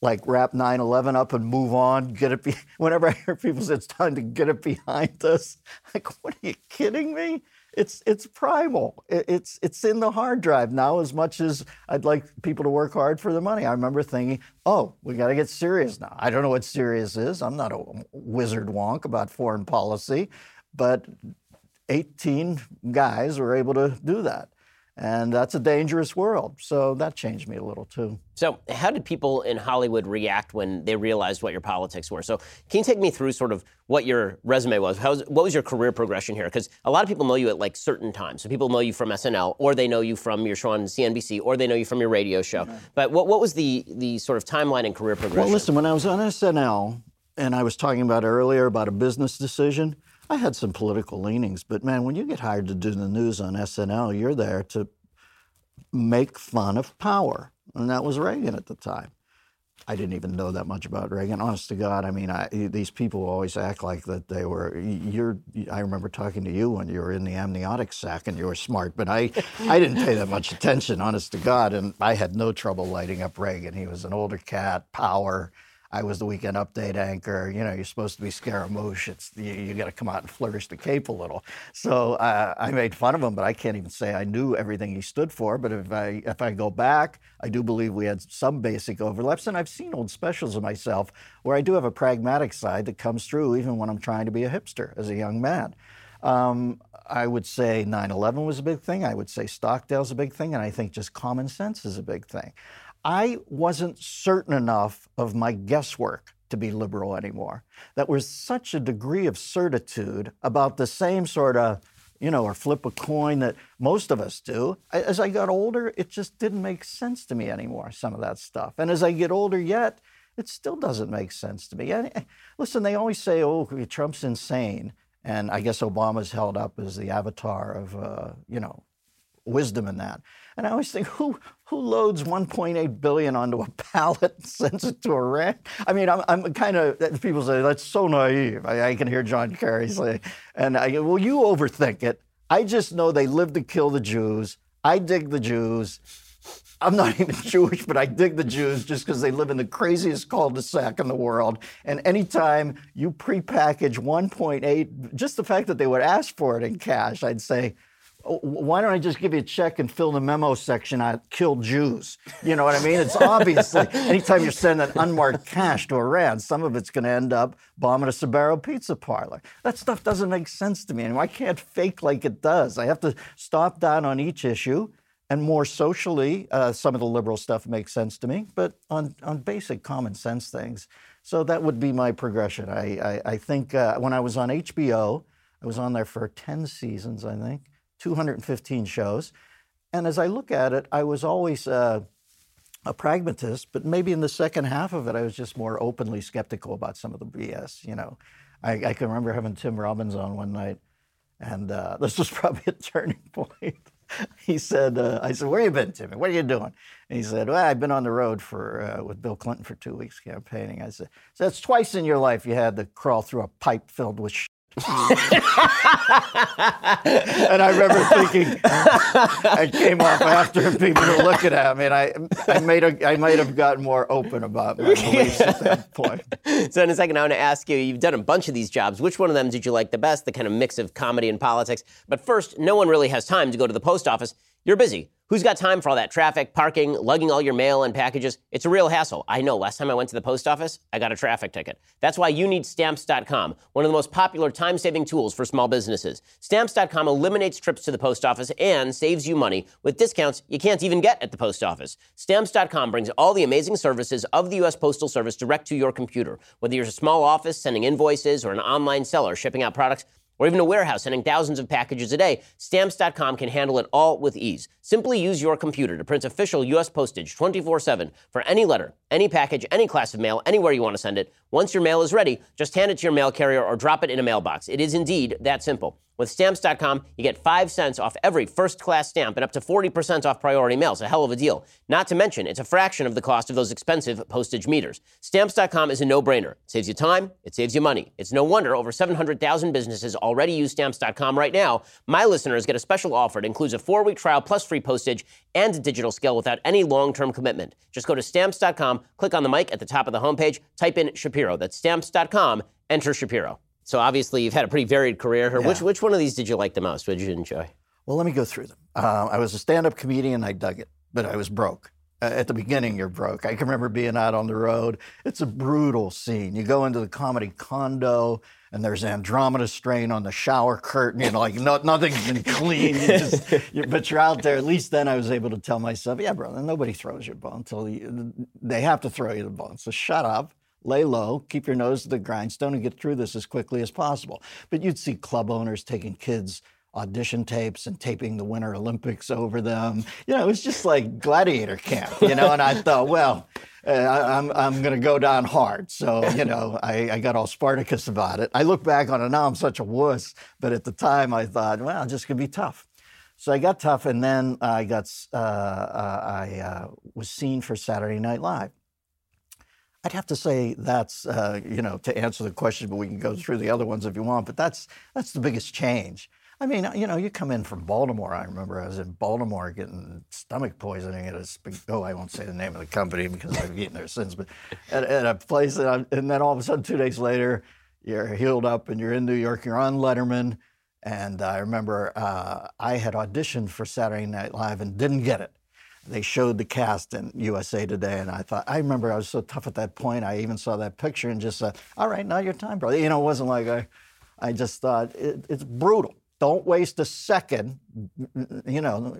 like wrap 9/11 up and move on, get it. Be- Whenever I hear people say it's time to get it behind us, like, what are you kidding me? It's it's primal. It's it's in the hard drive now as much as I'd like people to work hard for the money. I remember thinking, oh, we got to get serious now. I don't know what serious is. I'm not a wizard wonk about foreign policy, but 18 guys were able to do that. And that's a dangerous world. So that changed me a little too. So, how did people in Hollywood react when they realized what your politics were? So, can you take me through sort of what your resume was? Was, what was your career progression here? Because a lot of people know you at like certain times. So, people know you from SNL, or they know you from your show on CNBC, or they know you from your radio show. But what, what was the, the sort of timeline and career progression? Well, listen, when I was on SNL, and I was talking about earlier about a business decision, I had some political leanings, but man, when you get hired to do the news on SNL, you're there to make fun of power. And that was Reagan at the time. I didn't even know that much about Reagan. Honest to God, I mean, I, these people always act like that they were. You're. I remember talking to you when you were in the amniotic sac and you were smart, but I, I didn't pay that much attention. Honest to God, and I had no trouble lighting up Reagan. He was an older cat, power. I was the weekend update anchor. You know, you're supposed to be Scaramouche. It's you, you got to come out and flourish the cape a little. So uh, I made fun of him, but I can't even say I knew everything he stood for. But if I if I go back, I do believe we had some basic overlaps, and I've seen old specials of myself where I do have a pragmatic side that comes through, even when I'm trying to be a hipster as a young man. Um, I would say 9 11 was a big thing. I would say Stockdale's a big thing. And I think just common sense is a big thing. I wasn't certain enough of my guesswork to be liberal anymore. That was such a degree of certitude about the same sort of, you know, or flip a coin that most of us do. As I got older, it just didn't make sense to me anymore, some of that stuff. And as I get older yet, it still doesn't make sense to me. And eh, listen, they always say, oh, Trump's insane. And I guess Obama's held up as the avatar of, uh, you know, wisdom in that. And I always think, who who loads 1.8 billion onto a pallet and sends it to Iran? I mean, I'm, I'm kind of people say that's so naive. I, I, can hear John Kerry say, and I well, you overthink it. I just know they live to kill the Jews. I dig the Jews. I'm not even Jewish, but I dig the Jews just because they live in the craziest cul-de-sac in the world. And anytime you prepackage 1.8, just the fact that they would ask for it in cash, I'd say, why don't I just give you a check and fill the memo section I kill Jews? You know what I mean? It's obviously anytime you're sending unmarked cash to Iran, some of it's going to end up bombing a Sbarro pizza parlor. That stuff doesn't make sense to me anymore. I can't fake like it does. I have to stop down on each issue. And more socially, uh, some of the liberal stuff makes sense to me, but on, on basic common sense things. So that would be my progression. I, I, I think uh, when I was on HBO, I was on there for 10 seasons, I think. 215 shows. And as I look at it, I was always uh, a pragmatist, but maybe in the second half of it, I was just more openly skeptical about some of the BS. You know, I, I can remember having Tim Robbins on one night, and uh, this was probably a turning point. he said, uh, I said, where have you been, Timmy? What are you doing? And he said, well, I've been on the road for uh, with Bill Clinton for two weeks campaigning. I said, so that's twice in your life you had to crawl through a pipe filled with and I remember thinking, I came off after and people were looking at me, and I, I, made a, I might have gotten more open about my beliefs at that point. So, in a second, I want to ask you you've done a bunch of these jobs. Which one of them did you like the best, the kind of mix of comedy and politics? But first, no one really has time to go to the post office. You're busy. Who's got time for all that traffic, parking, lugging all your mail and packages? It's a real hassle. I know. Last time I went to the post office, I got a traffic ticket. That's why you need stamps.com, one of the most popular time saving tools for small businesses. Stamps.com eliminates trips to the post office and saves you money with discounts you can't even get at the post office. Stamps.com brings all the amazing services of the U.S. Postal Service direct to your computer. Whether you're a small office sending invoices or an online seller shipping out products, or even a warehouse sending thousands of packages a day, stamps.com can handle it all with ease. Simply use your computer to print official U.S. postage 24 7 for any letter, any package, any class of mail, anywhere you want to send it. Once your mail is ready, just hand it to your mail carrier or drop it in a mailbox. It is indeed that simple. With stamps.com, you get 5 cents off every first class stamp and up to 40% off priority mail. It's a hell of a deal. Not to mention, it's a fraction of the cost of those expensive postage meters. Stamps.com is a no brainer. It saves you time, it saves you money. It's no wonder over 700,000 businesses already use stamps.com right now. My listeners get a special offer. It includes a four week trial plus free postage and a digital scale without any long term commitment. Just go to stamps.com, click on the mic at the top of the homepage, type in Shapiro. That's stamps.com, enter Shapiro. So obviously, you've had a pretty varied career here. Yeah. Which which one of these did you like the most? What did you enjoy? Well, let me go through them. Uh, I was a stand-up comedian. I dug it, but I was broke. Uh, at the beginning, you're broke. I can remember being out on the road. It's a brutal scene. You go into the comedy condo, and there's Andromeda strain on the shower curtain. You know, like no, nothing's been clean. You just, you, but you're out there. At least then I was able to tell myself, yeah, brother, nobody throws you a bone until you, they have to throw you the bone. So shut up lay low, keep your nose to the grindstone, and get through this as quickly as possible. But you'd see club owners taking kids audition tapes and taping the Winter Olympics over them. You know, it was just like gladiator camp, you know, and I thought, well, uh, I'm, I'm going to go down hard. So, you know, I, I, got all Spartacus about it. I look back on it now, I'm such a wuss. But at the time, I thought, well, I'm just going to be tough. So I got tough, and then I got, uh, uh, I uh, was seen for Saturday Night Live. I'd have to say that's uh, you know to answer the question, but we can go through the other ones if you want. But that's that's the biggest change. I mean, you know, you come in from Baltimore. I remember I was in Baltimore getting stomach poisoning at a oh, I won't say the name of the company because I've eaten there since, but at, at a place that I'm, and then all of a sudden two days later, you're healed up and you're in New York. You're on Letterman, and I remember uh, I had auditioned for Saturday Night Live and didn't get it they showed the cast in USA Today, and I thought, I remember I was so tough at that point. I even saw that picture and just said, all right, now your time, brother. You know, it wasn't like I, I just thought, it, it's brutal. Don't waste a second, you know,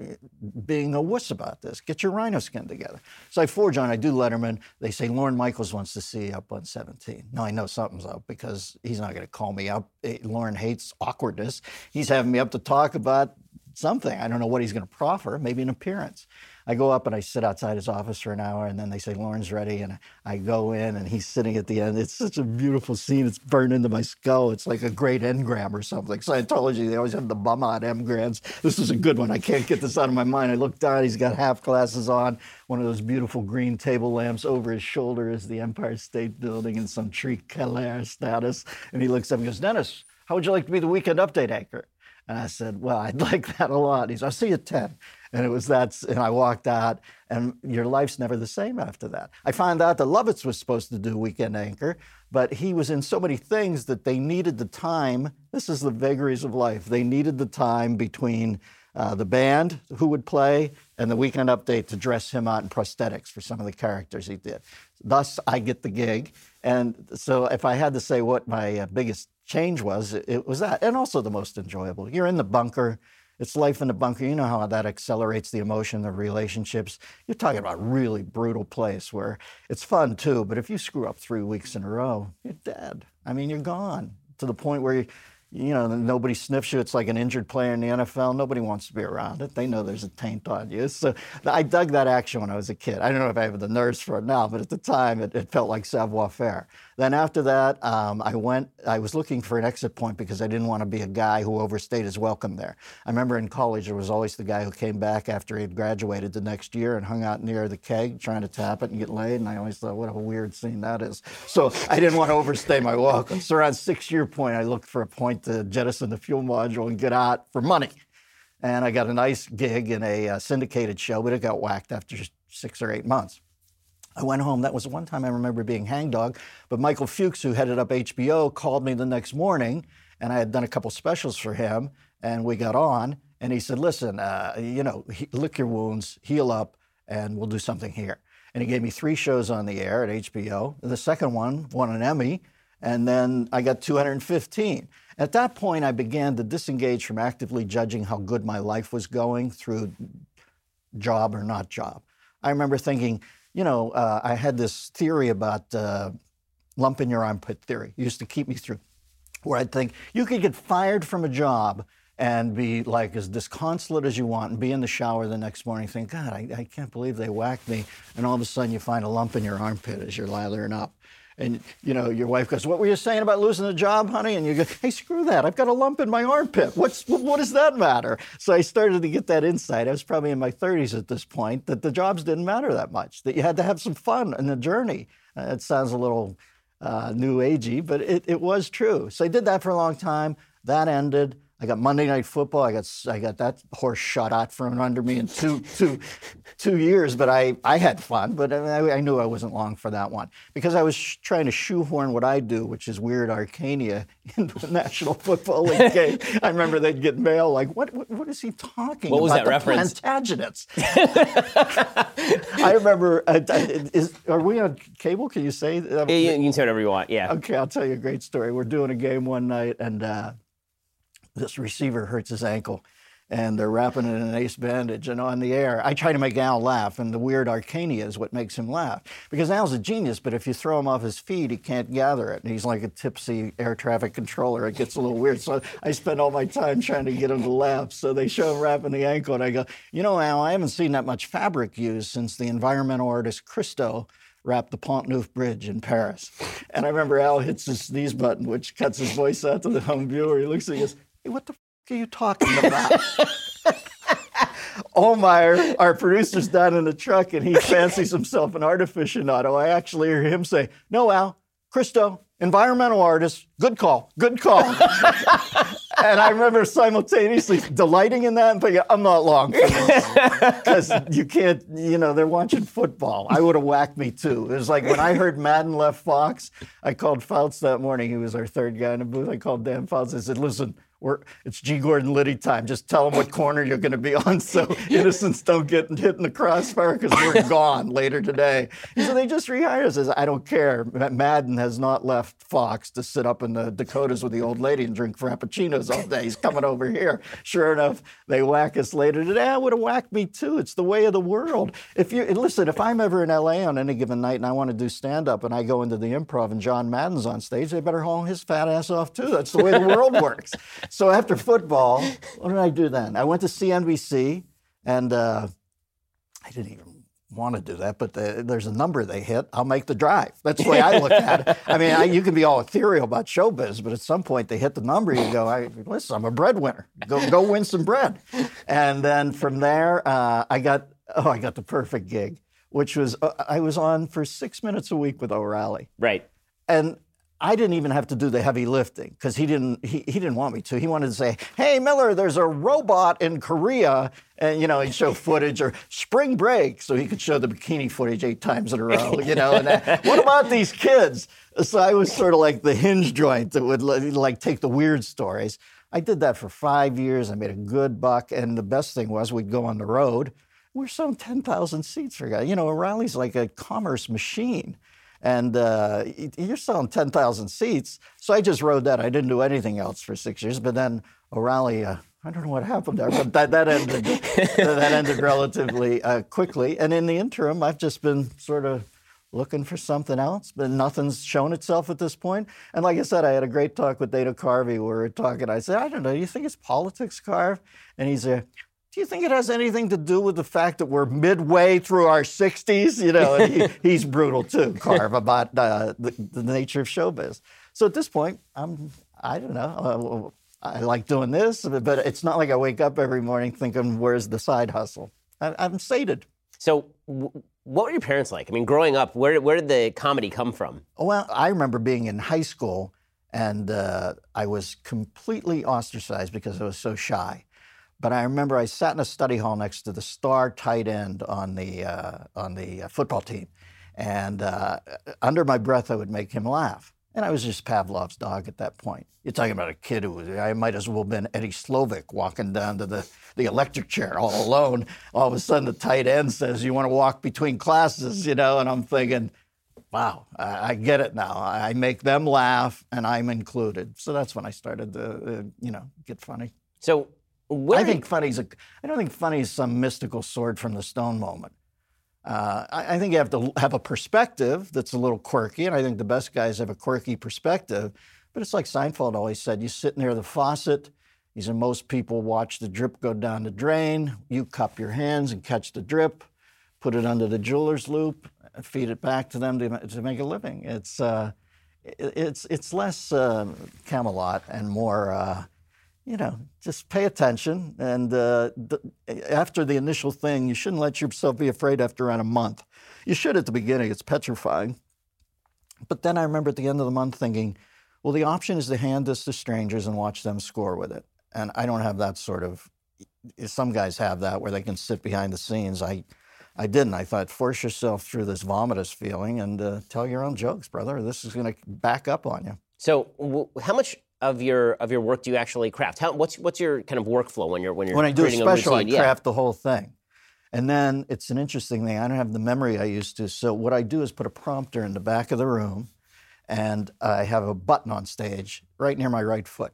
being a wuss about this. Get your rhino skin together. So I forge on, I do Letterman. They say Lorne Michaels wants to see up on 17. Now I know something's up because he's not going to call me up. Eh, Lorne hates awkwardness. He's having me up to talk about something. I don't know what he's going to proffer, maybe an appearance. I go up and I sit outside his office for an hour, and then they say Lorne's ready, and I go in, and he's sitting at the end. It's such a beautiful scene. It's burned into my skull. It's like a great engram or something. Scientology, they always have the bum on engrams. This is a good one. I can't get this out of my mind. I look down. He's got half glasses on, one of those beautiful green table lamps over his shoulder is the Empire State Building in some tree Keller status, and he looks up and goes, Dennis, how would you like to be the weekend update anchor? And I said, Well, I'd like that a lot. He said, I'll see you at 10. And it was that, and I walked out, and your life's never the same after that. I found out that Lovitz was supposed to do Weekend Anchor, but he was in so many things that they needed the time. This is the vagaries of life. They needed the time between uh, the band who would play and the Weekend Update to dress him out in prosthetics for some of the characters he did. Thus, I get the gig. And so, if I had to say what my uh, biggest change was, it was that, and also the most enjoyable. You're in the bunker it's life in the bunker. You know how that accelerates the emotion of relationships. You're talking about a really brutal place where it's fun too, but if you screw up three weeks in a row, you're dead. I mean, you're gone to the point where you, you know, nobody sniffs you. It's like an injured player in the NFL. Nobody wants to be around it. They know there's a taint on you. So I dug that action when I was a kid. I don't know if I have the nerves for it now, but at the time it, it felt like savoir faire. Then after that, um, I went, I was looking for an exit point because I didn't want to be a guy who overstayed his welcome there. I remember in college, there was always the guy who came back after he had graduated the next year and hung out near the keg trying to tap it and get laid. And I always thought, what a weird scene that is. So I didn't want to overstay my welcome. So around six year point, I looked for a point to jettison the fuel module and get out for money. And I got a nice gig in a uh, syndicated show, but it got whacked after six or eight months. I went home. That was the one time I remember being hangdog. But Michael Fuchs, who headed up HBO, called me the next morning, and I had done a couple specials for him, and we got on. And he said, "Listen, uh, you know, he, lick your wounds, heal up, and we'll do something here." And he gave me three shows on the air at HBO. The second one won an Emmy, and then I got 215. At that point, I began to disengage from actively judging how good my life was going through job or not job. I remember thinking, you know, uh, I had this theory about uh, lump in your armpit theory. It used to keep me through, where I'd think you could get fired from a job and be like as disconsolate as you want and be in the shower the next morning think, God, I, I can't believe they whacked me. And all of a sudden you find a lump in your armpit as you're lathering up. And you know, your wife goes, "What were you saying about losing the job, honey?" And you go, "Hey, screw that! I've got a lump in my armpit. What's what does that matter?" So I started to get that insight. I was probably in my 30s at this point that the jobs didn't matter that much. That you had to have some fun in the journey. Uh, it sounds a little uh, new agey, but it, it was true. So I did that for a long time. That ended. I got Monday Night Football. I got I got that horse shot out from under me in two two two years. But I I had fun. But I, I, knew I wasn't long for that one because I was sh- trying to shoehorn what I do, which is weird Arcania, into the National Football League game. I remember they'd get mail like, "What what, what is he talking what about?" What was that reference? Plantagenets. I remember. Uh, is, are we on cable? Can you say? Uh, yeah, you can say whatever you want. Yeah. Okay, I'll tell you a great story. We're doing a game one night and. Uh, this receiver hurts his ankle and they're wrapping it in an ace bandage and on the air. I try to make Al laugh, and the weird arcania is what makes him laugh. Because Al's a genius, but if you throw him off his feet, he can't gather it. And he's like a tipsy air traffic controller. It gets a little weird. So I spend all my time trying to get him to laugh. So they show him wrapping the ankle, and I go, You know, Al, I haven't seen that much fabric used since the environmental artist Christo wrapped the Pont Neuf Bridge in Paris. And I remember Al hits his sneeze button, which cuts his voice out to the home viewer. He looks at me and goes, Hey, what the f- are you talking about? Ohlmeyer, our producer's down in the truck and he fancies himself an art aficionado. I actually hear him say, No, Al, Christo, environmental artist, good call, good call. and I remember simultaneously delighting in that and thinking, I'm not long for this. Because you can't, you know, they're watching football. I would have whacked me too. It was like when I heard Madden left Fox, I called Fouts that morning. He was our third guy in the booth. I called Dan Fouts. I said, listen, we're, it's G. Gordon Liddy time. Just tell them what corner you're going to be on so innocents don't get hit in the crossfire because we're gone later today. So they just rehired us. I don't care. Madden has not left Fox to sit up in the Dakotas with the old lady and drink frappuccinos all day. He's coming over here. Sure enough, they whack us later today. Ah, I would have whacked me too. It's the way of the world. If you listen, if I'm ever in LA on any given night and I want to do stand up and I go into the improv and John Madden's on stage, they better haul his fat ass off too. That's the way the world works. So after football, what did I do then? I went to CNBC, and uh, I didn't even want to do that, but the, there's a number they hit. I'll make the drive. That's the way I look at it. I mean, I, you can be all ethereal about showbiz, but at some point they hit the number. You go, I, listen, I'm a breadwinner. Go, go win some bread. And then from there, uh, I got, oh, I got the perfect gig, which was uh, I was on for six minutes a week with O'Reilly. Right. And I didn't even have to do the heavy lifting because he didn't he, he didn't want me to. He wanted to say, "Hey Miller, there's a robot in Korea," and you know he'd show footage or spring break, so he could show the bikini footage eight times in a row. You know, and what about these kids? So I was sort of like the hinge joint that would like take the weird stories. I did that for five years. I made a good buck, and the best thing was we'd go on the road. We're selling ten thousand seats for guy. You know, O'Reilly's like a commerce machine and uh, you're selling 10,000 seats. So I just rode that. I didn't do anything else for six years. But then O'Reilly, uh, I don't know what happened there, but that, that ended that ended relatively uh, quickly. And in the interim, I've just been sort of looking for something else, but nothing's shown itself at this point. And like I said, I had a great talk with Dana Carvey where we were talking. I said, I don't know, you think it's politics, Carv? And he's a do you think it has anything to do with the fact that we're midway through our 60s? You know, he, he's brutal too, Carv, about uh, the, the, nature of showbiz. So at this point, I'm, I don't know, uh, I like doing this, but it's not like I wake up every morning thinking, where's the side hustle? I, am sated. So, w- what were your parents like? I mean, growing up, where, where did the comedy come from? Well, I remember being in high school and uh, I was completely ostracized because I was so shy. But I remember I sat in a study hall next to the star tight end on the uh, on the uh, football team, and uh, under my breath I would make him laugh. And I was just Pavlov's dog at that point. You're talking about a kid who was, I might as well have been Eddie Slovik walking down to the, the electric chair all alone. All of a sudden, the tight end says, You want to walk between classes, you know? And I'm thinking, Wow, I, I get it now. I make them laugh and I'm included. So that's when I started to, uh, you know, get funny. So where I think funny's a, I don't think funny is some mystical sword from the stone moment. Uh, I, I, think you have to have a perspective that's a little quirky, and I think the best guys have a quirky perspective. But it's like Seinfeld always said: you sit near the faucet. He said most people watch the drip go down the drain. You cup your hands and catch the drip, put it under the jeweler's loop, feed it back to them to, to make a living. It's uh, it's it's less uh, Camelot and more uh, you know, just pay attention. And uh, after the initial thing, you shouldn't let yourself be afraid after around a month. You should at the beginning, it's petrifying. But then I remember at the end of the month thinking, well, the option is to hand this to strangers and watch them score with it. And I don't have that sort of, some guys have that where they can sit behind the scenes. I, I didn't. I thought, force yourself through this vomitous feeling and uh, tell your own jokes, brother. This is going to back up on you. So, w- how much of your of your work do you actually craft? How, what's what's your kind of workflow when you're when you're when I do a special, I craft yeah. the whole thing. And then it's an interesting thing. I don't have the memory I used to. So what I do is put a prompter in the back of the room, and I have a button on stage right near my right foot.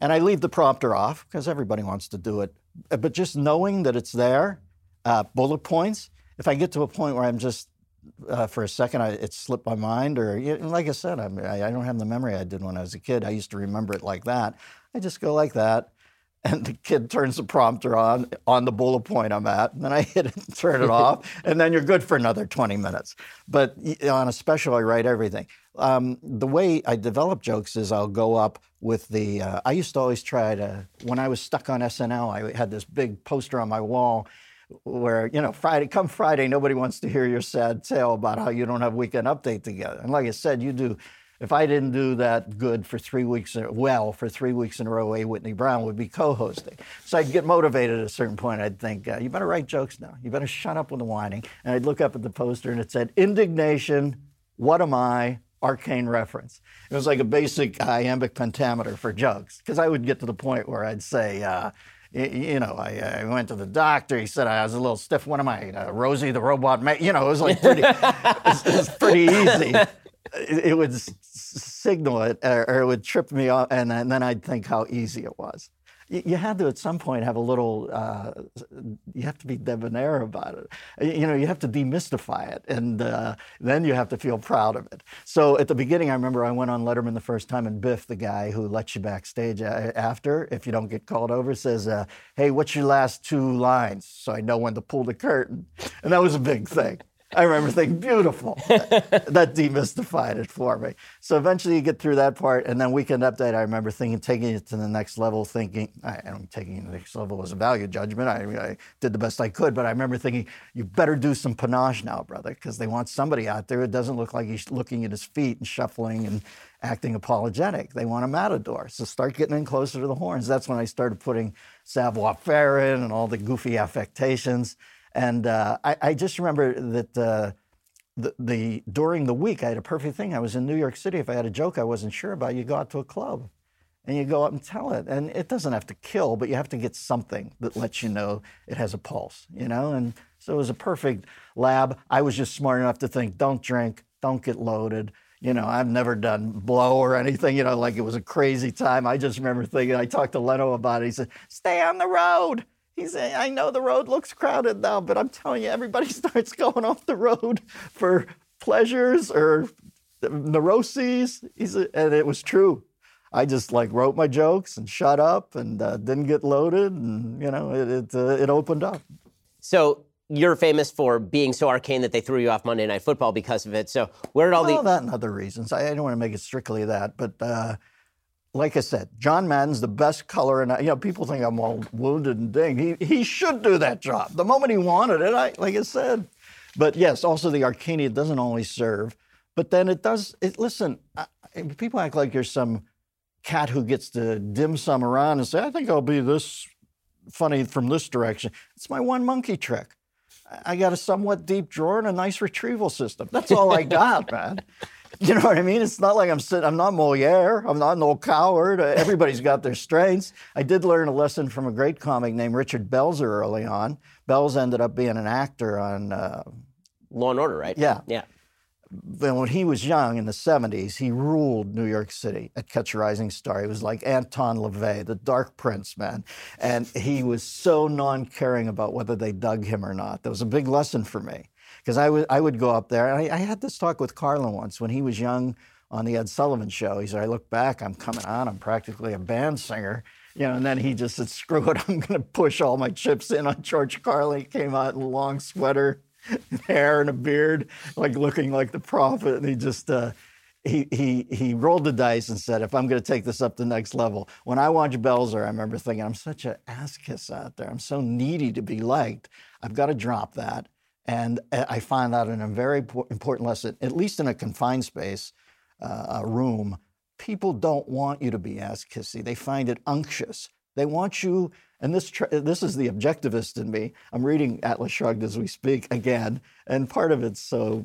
And I leave the prompter off because everybody wants to do it. But just knowing that it's there, uh, bullet points. If I get to a point where I'm just uh, for a second, I, it slipped my mind. Or like I said, I, I don't have the memory I did when I was a kid. I used to remember it like that. I just go like that, and the kid turns the prompter on on the bullet point I'm at, and then I hit it and turn it off, and then you're good for another 20 minutes. But on a special, I write everything. Um, the way I develop jokes is I'll go up with the. Uh, I used to always try to when I was stuck on SNL. I had this big poster on my wall where you know Friday come Friday nobody wants to hear your sad tale about how you don't have weekend update together. And like I said, you do. If I didn't do that good for three weeks, well, for three weeks in a row, A. Whitney Brown would be co-hosting. So I'd get motivated at a certain point. I'd think, uh, you better write jokes now. You better shut up with the whining. And I'd look up at the poster and it said, indignation, what am I, arcane reference. It was like a basic iambic pentameter for jokes. Because I would get to the point where I'd say, uh, you know, I, I, went to the doctor. He said I was a little stiff. What am I, uh, Rosie the robot? Ma-? You know, it was like pretty, it, was, it, was, pretty easy. It, it would signal it, or, or, it would trip me off, and, and then I'd think how easy it was you had to at some point have a little uh, you have to be debonair about it. You know you have to demystify it and uh, then you have to feel proud of it. So at the beginning i remember i went on letterman the first time and biff the guy who lets you backstage after if you don't get called over says uh, hey what's your last two lines? So i know when to pull the curtain. And that was a big thing I remember thinking, beautiful. that demystified it for me. So eventually you get through that part, and then Weekend Update, I remember thinking, taking it to the next level, thinking, I, don't taking it to the next level was a value judgment. I, I, did the best I could, but I remember thinking, you better do some panache now, brother, because they want somebody out there who doesn't look like he's looking at his feet and shuffling and acting apologetic. They want a matador. So start getting in closer to the horns. That's when I started putting savoir faire in and all the goofy affectations. And uh, I, I, just remember that uh, the, the, during the week, I had a perfect thing. I was in New York City. If I had a joke I wasn't sure about, you go out to a club and you go up and tell it. And it doesn't have to kill, but you have to get something that lets you know it has a pulse, you know? And so it was a perfect lab. I was just smart enough to think, don't drink, don't get loaded. You know, I've never done blow or anything, you know, like it was a crazy time. I just remember thinking, I talked to Leno about it. He said, stay on the road. He said, I know the road looks crowded now, but I'm telling you, everybody starts going off the road for pleasures or neuroses. He's a, and it was true. I just like wrote my jokes and shut up and uh, didn't get loaded, and you know it it, uh, it opened up. So you're famous for being so arcane that they threw you off Monday Night Football because of it. So where did all well, the that and other reasons. I, I don't want to make it strictly that, but uh, like I said, John Madden's the best color, and you know people think I'm all wounded and ding. He he should do that job. The moment he wanted it, I like I said. But yes, also the Arcania doesn't always serve, but then it does. It, listen, I, people act like you're some cat who gets to dim sum around and say, I think I'll be this funny from this direction. It's my one monkey trick. I got a somewhat deep drawer and a nice retrieval system. That's all I got, man. You know what I mean? It's not like I'm sitting, I'm not Moliere. I'm not a Noël Coward. Everybody's got their strengths. I did learn a lesson from a great comic named Richard Belzer early on. Belz ended up being an actor on uh, Law and Order, right? Yeah. Yeah. when he was young in the 70s, he ruled New York City at Catch a Rising Star. He was like Anton LaVey, the Dark Prince, man. And he was so non caring about whether they dug him or not. That was a big lesson for me. Because I would, I would go up there, I, I had this talk with Carlin once when he was young on the Ed Sullivan show. He said, I look back, I'm coming on, I'm practically a band singer. You know, and then he just said, screw it, I'm going to push all my chips in on George Carlin. He came out in a long sweater, hair and a beard, like looking like the prophet. And he just, uh, he, he, he rolled the dice and said, if I'm going to take this up the next level. When I watched Belzer, I remember thinking, I'm such an ass kiss out there. I'm so needy to be liked. I've got to drop that. And uh, I found out in a very important lesson, at least in a confined space, uh, a room, people don't want you to be ass kissy. They find it unctuous. They want you and this, this is the objectivist in me. I'm reading Atlas Shrugged as we speak again, and part of it's so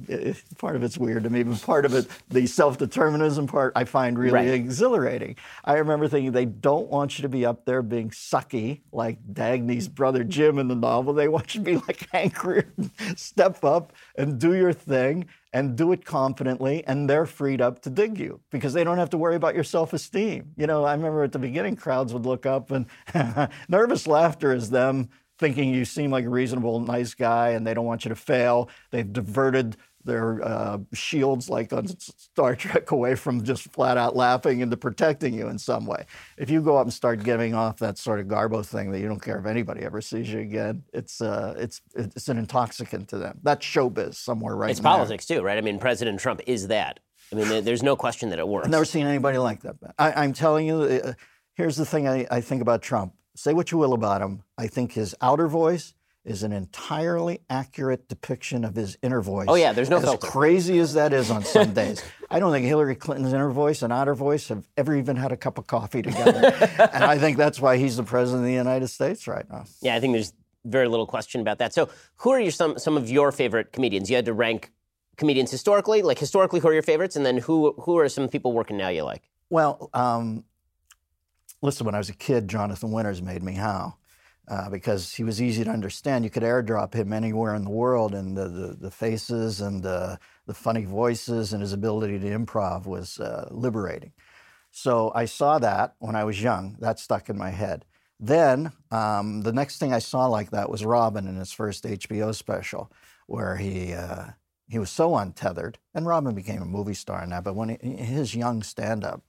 part of it's weird to me, but part of it, the self-determinism part, I find really right. exhilarating. I remember thinking they don't want you to be up there being sucky like Dagny's brother Jim in the novel. They want you to be like Hank Rearden, step up and do your thing and do it confidently, and they're freed up to dig you because they don't have to worry about your self-esteem. You know, I remember at the beginning, crowds would look up and nervous laughter is them thinking you seem like a reasonable, nice guy, and they don't want you to fail. They've diverted their uh, shields, like on Star Trek, away from just flat out laughing into protecting you in some way. If you go up and start giving off that sort of garbo thing that you don't care if anybody ever sees you again, it's uh, it's it's an intoxicant to them. That's showbiz somewhere right. It's politics too, right? I mean, President Trump is that. I mean, there's no question that it works. I've never seen anybody like that. I, am telling you, uh, here's the thing I, I think about Trump. Say what you will about him. I think his outer voice is an entirely accurate depiction of his inner voice. Oh yeah, there's no as filter. crazy as that is on some days. I don't think Hillary Clinton's inner voice and outer voice have ever even had a cup of coffee together. and I think that's why he's the president of the United States right now. Yeah, I think there's very little question about that. So, who are your, some some of your favorite comedians? You had to rank comedians historically, like historically, who are your favorites, and then who who are some people working now you like? Well, um, listen, when I was a kid, Jonathan Winters made me how. uh, because he was easy to understand. You could airdrop him anywhere in the world, and the, the, the faces and the, the funny voices and his ability to improv was uh, liberating. So I saw that when I was young. That stuck in my head. Then um, the next thing I saw like that was Robin in his first HBO special, where he uh, he was so untethered, and Robin became a movie star in that. But when he, his young stand-up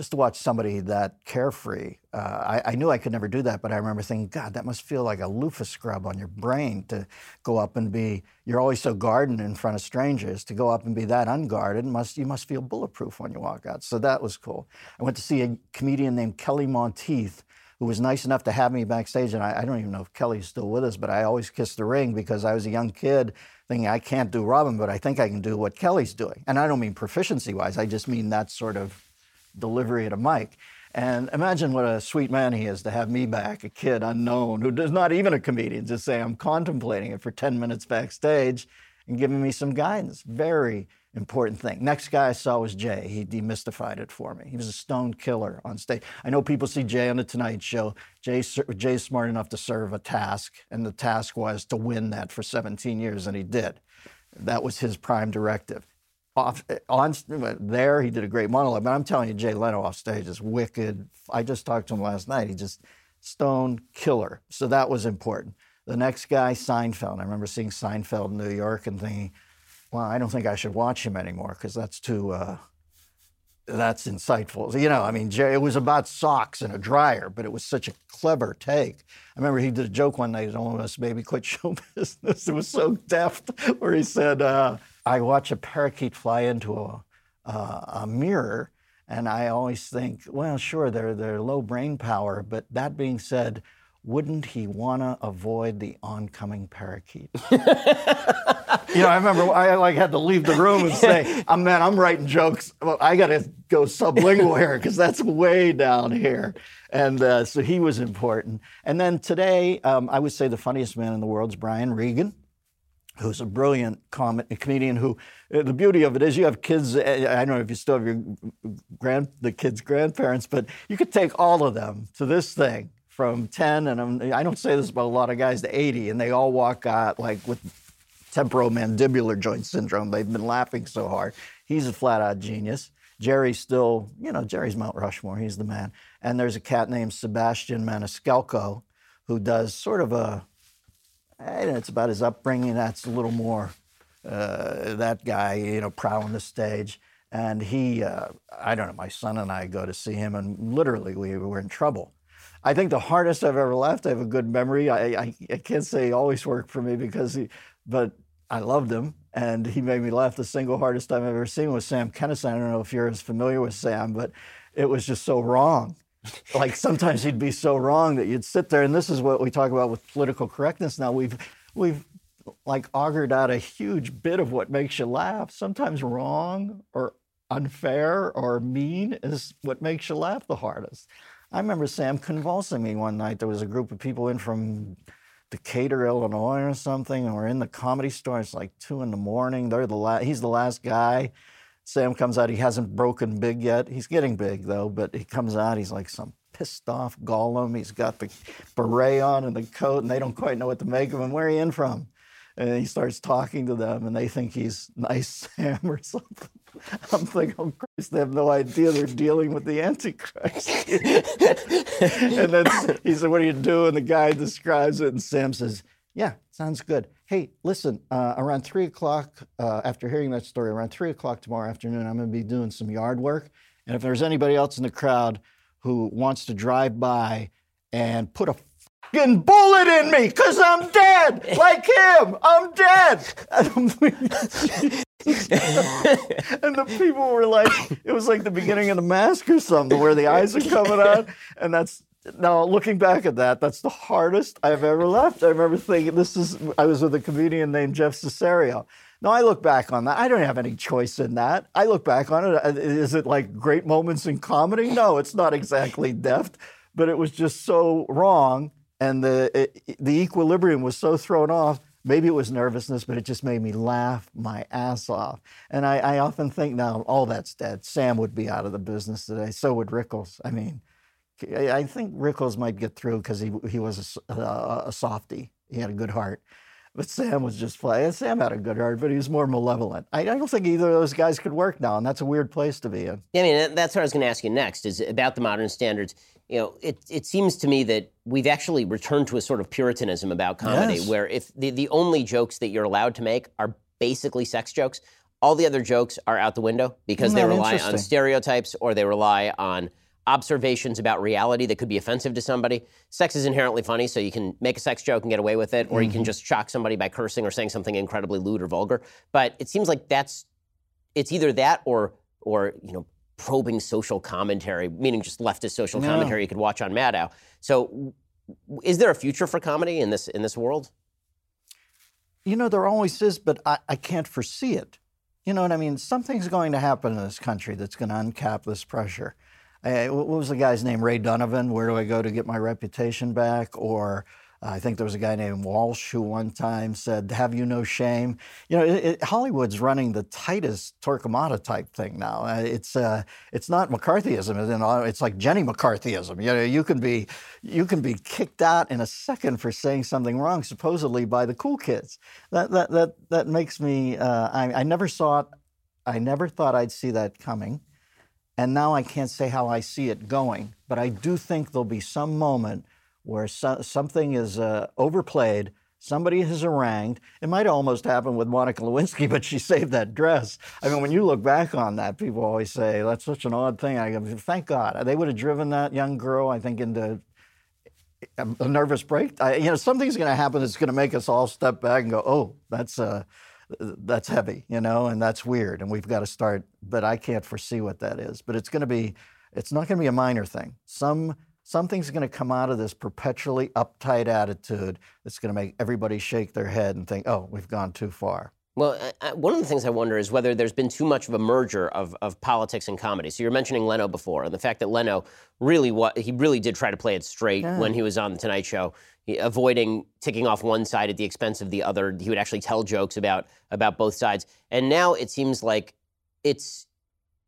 just to watch somebody that carefree. Uh, I, I, knew I could never do that, but I remember thinking, God, that must feel like a loofah scrub on your brain to go up and be. You're always so guarded in front of strangers. To go up and be that unguarded, must you must feel bulletproof when you walk out. So that was cool. I went to see a comedian named Kelly Monteith. Who was nice enough to have me backstage, and I, I don't even know if Kelly's still with us, but I always kissed the ring because I was a young kid thinking I can't do Robin, but I think I can do what Kelly's doing. And I don't mean proficiency wise, I just mean that sort of delivery at a mic. And imagine what a sweet man he is to have me back, a kid unknown, who is not even a comedian, just say, I'm contemplating it for 10 minutes backstage and giving me some guidance. Very important thing. Next guy I saw was Jay. He demystified it for me. He was a stone killer on stage. I know people see Jay on The Tonight Show. Jay, Jay's smart enough to serve a task, and the task was to win that for 17 years, and he did. That was his prime directive off on there he did a great monologue but i'm telling you jay leno off stage is wicked. I just talked to him last night. He just stone killer. So that was important. The next guy seinfeld. I remember seeing seinfeld in new york and thinking well, I don't think I should watch him anymore because that's too. Uh, that's insightful. You know, I mean, it was about socks and a dryer, but it was such a clever take. I remember he did a joke one night, almost maybe quit show business. It was so deft, where he said, uh, "I watch a parakeet fly into a, uh, a mirror, and I always think, well, sure, they're they're low brain power, but that being said." Wouldn't he want to avoid the oncoming parakeet? you know, I remember I like had to leave the room and say, oh, "Man, I'm writing jokes. Well, I got to go sublingual here because that's way down here." And uh, so he was important. And then today, um, I would say the funniest man in the world is Brian Regan who's a brilliant com- comedian who uh, the beauty of it is you have kids uh, i don't know if you still have your grand the kids grandparents but you could take all of them to this thing from 10, and I'm, I do not say this about a lot of guys, to 80, and they all walk out like with temporomandibular joint syndrome. They've been laughing so hard. He's a flat out genius. Jerry's still, you know, Jerry's Mount Rushmore. He's the man. And there's a cat named Sebastian Maniscalco who does sort of a, it's about his upbringing. That's a little more uh, that guy, you know, prowling the stage. And he, uh, I don't know, my son and I go to see him, and literally we were in trouble I think the hardest I've ever laughed. I have a good memory. I, I, I can't say he always worked for me because he, but I loved him and he made me laugh. The single hardest time I've ever seen was Sam Kinison. I don't know if you're as familiar with Sam, but it was just so wrong. like sometimes he'd be so wrong that you'd sit there, and this is what we talk about with political correctness now. We've we've like augured out a huge bit of what makes you laugh. Sometimes wrong or unfair or mean is what makes you laugh the hardest. I remember Sam convulsing me one night. There was a group of people in from Decatur, Illinois, or something, and we're in the comedy store. It's like two in the morning. They're the la- he's the last guy. Sam comes out. He hasn't broken big yet. He's getting big though, but he comes out. He's like some pissed off Gollum. He's got the beret on and the coat, and they don't quite know what to make of him. Where are you in from? And he starts talking to them, and they think he's nice Sam or something. I'm thinking, oh Christ, they have no idea they're dealing with the Antichrist. and then he said, What are you doing? The guy describes it, and Sam says, Yeah, sounds good. Hey, listen, uh, around three o'clock, uh, after hearing that story, around three o'clock tomorrow afternoon, I'm going to be doing some yard work. And if there's anybody else in the crowd who wants to drive by and put a fucking bullet in me because I'm dead, like him. I'm dead. and the people were like, it was like the beginning of the mask or something, where the eyes are coming out, and that's now looking back at that, that's the hardest I've ever left. I remember thinking, this is. I was with a comedian named Jeff Cesario. Now I look back on that. I don't have any choice in that. I look back on it. Is it like great moments in comedy? No, it's not exactly deft, but it was just so wrong, and the it, the equilibrium was so thrown off Maybe it was nervousness, but it just made me laugh my ass off. And I, I, often think now, all that's dead. Sam would be out of the business today. So would Rickles. I mean, I think Rickles might get through because he, he was a, uh, a, a, softy. He had a good heart. But Sam was just flat. Sam had a good heart, but he was more malevolent. I, I, don't think either of those guys could work now, and that's a weird place to be in. Yeah, I mean, that's what I was going to ask you next is about the modern standards. You know, it, it seems to me that we've actually returned to a sort of puritanism about comedy, yes. where if the, the only jokes that you're allowed to make are basically sex jokes, all the other jokes are out the window because they rely on stereotypes or they rely on observations about reality that could be offensive to somebody. Sex is inherently funny, so you can make a sex joke and get away with it, or mm-hmm. you can mm-hmm. just shock somebody by cursing or saying something incredibly lewd or vulgar. But it seems like that's it's either that or or you know probing social commentary, meaning just leftist social no. commentary you could watch on Maddow. So, is there a future for comedy in this in this world? You know, there always is, but I, I can't foresee it. You know what I mean? Something's going to happen in this country that's going to uncap this pressure what was the guy's name? Ray Donovan. Where do I go to get my reputation back? Or I think there was a guy named Walsh who one time said, "Have you no shame?" You know, it, it, Hollywood's running the tightest Torquemada type thing now. Uh, it's uh, it's not McCarthyism. It's like Jenny McCarthyism. You know, you can be you can be kicked out in a second for saying something wrong, supposedly by the cool kids. That that that that makes me. Uh, I, I never saw it. I never thought I'd see that coming. And now I can't say how I see it going, but I do think there'll be some moment where so, something is uh, overplayed Somebody has harangued. It might almost happen with Monica Lewinsky, but she saved that dress. I mean, when you look back on that, people always say that's such an odd thing. I go, thank God they would have driven that young girl, I think, into a nervous break. I, you know, something's going to happen that's going to make us all step back and go, "Oh, that's uh, that's heavy," you know, and that's weird, and we've got to start. But I can't foresee what that is. But it's going to be, it's not going to be a minor thing. Some something's going to come out of this perpetually uptight attitude that's going to make everybody shake their head and think, "Oh, we've gone too far." Well, I, one of the things I wonder is whether there's been too much of a merger of, of politics and comedy. So you're mentioning Leno before, and the fact that Leno really what he really did try to play it straight yeah. when he was on the Tonight Show, he, avoiding ticking off one side at the expense of the other. He would actually tell jokes about about both sides. And now it seems like it's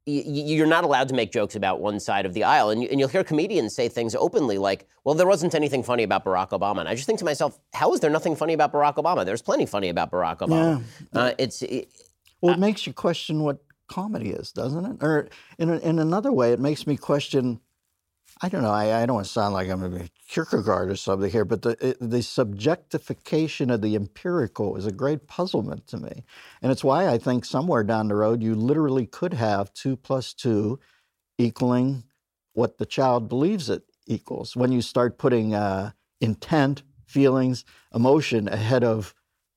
you're not allowed to make jokes about one side of the aisle. And, you, will hear comedians say things openly like, well, there wasn't anything funny about Barack Obama. And I just think to myself, how is there nothing funny about Barack Obama? There's plenty funny about Barack Obama. Yeah. Uh, it's. It, well, it makes you question what comedy is, doesn't it? Or in, a, in another way, it makes me question I don't know. I, I don't want to sound like I'm a Kierkegaard or something here, but the the subjectification of the empirical is a great puzzlement to me, and it's why I think somewhere down the road you literally could have two plus two equaling what the child believes it equals. When you start putting uh, intent, feelings, emotion ahead of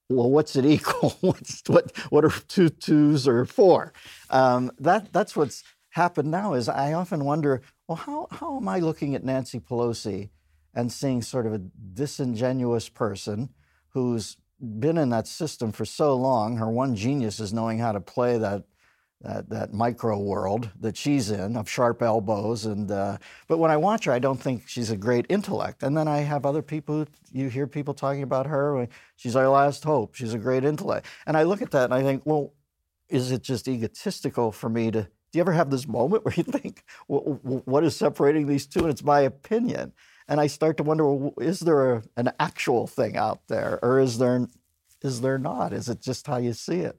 well, what's it equal? what's what? What are two twos or four? Um, that that's what's happened now. Is I often wonder well, how, how am I looking at Nancy Pelosi and seeing sort of a disingenuous person who's been in that system for so long? Her one genius is knowing how to play that that, that micro world that she's in of sharp elbows and uh, but when I watch her, I don't think she's a great intellect. And then I have other people. You hear people talking about her. She's our last hope. She's a great intellect. And I look at that and I think, well, is it just egotistical for me to do you ever have this moment where you think, what is separating these two? And it's my opinion. And I start to wonder, well, is there a, an actual thing out there, or is there, is there not? Is it just how you see it?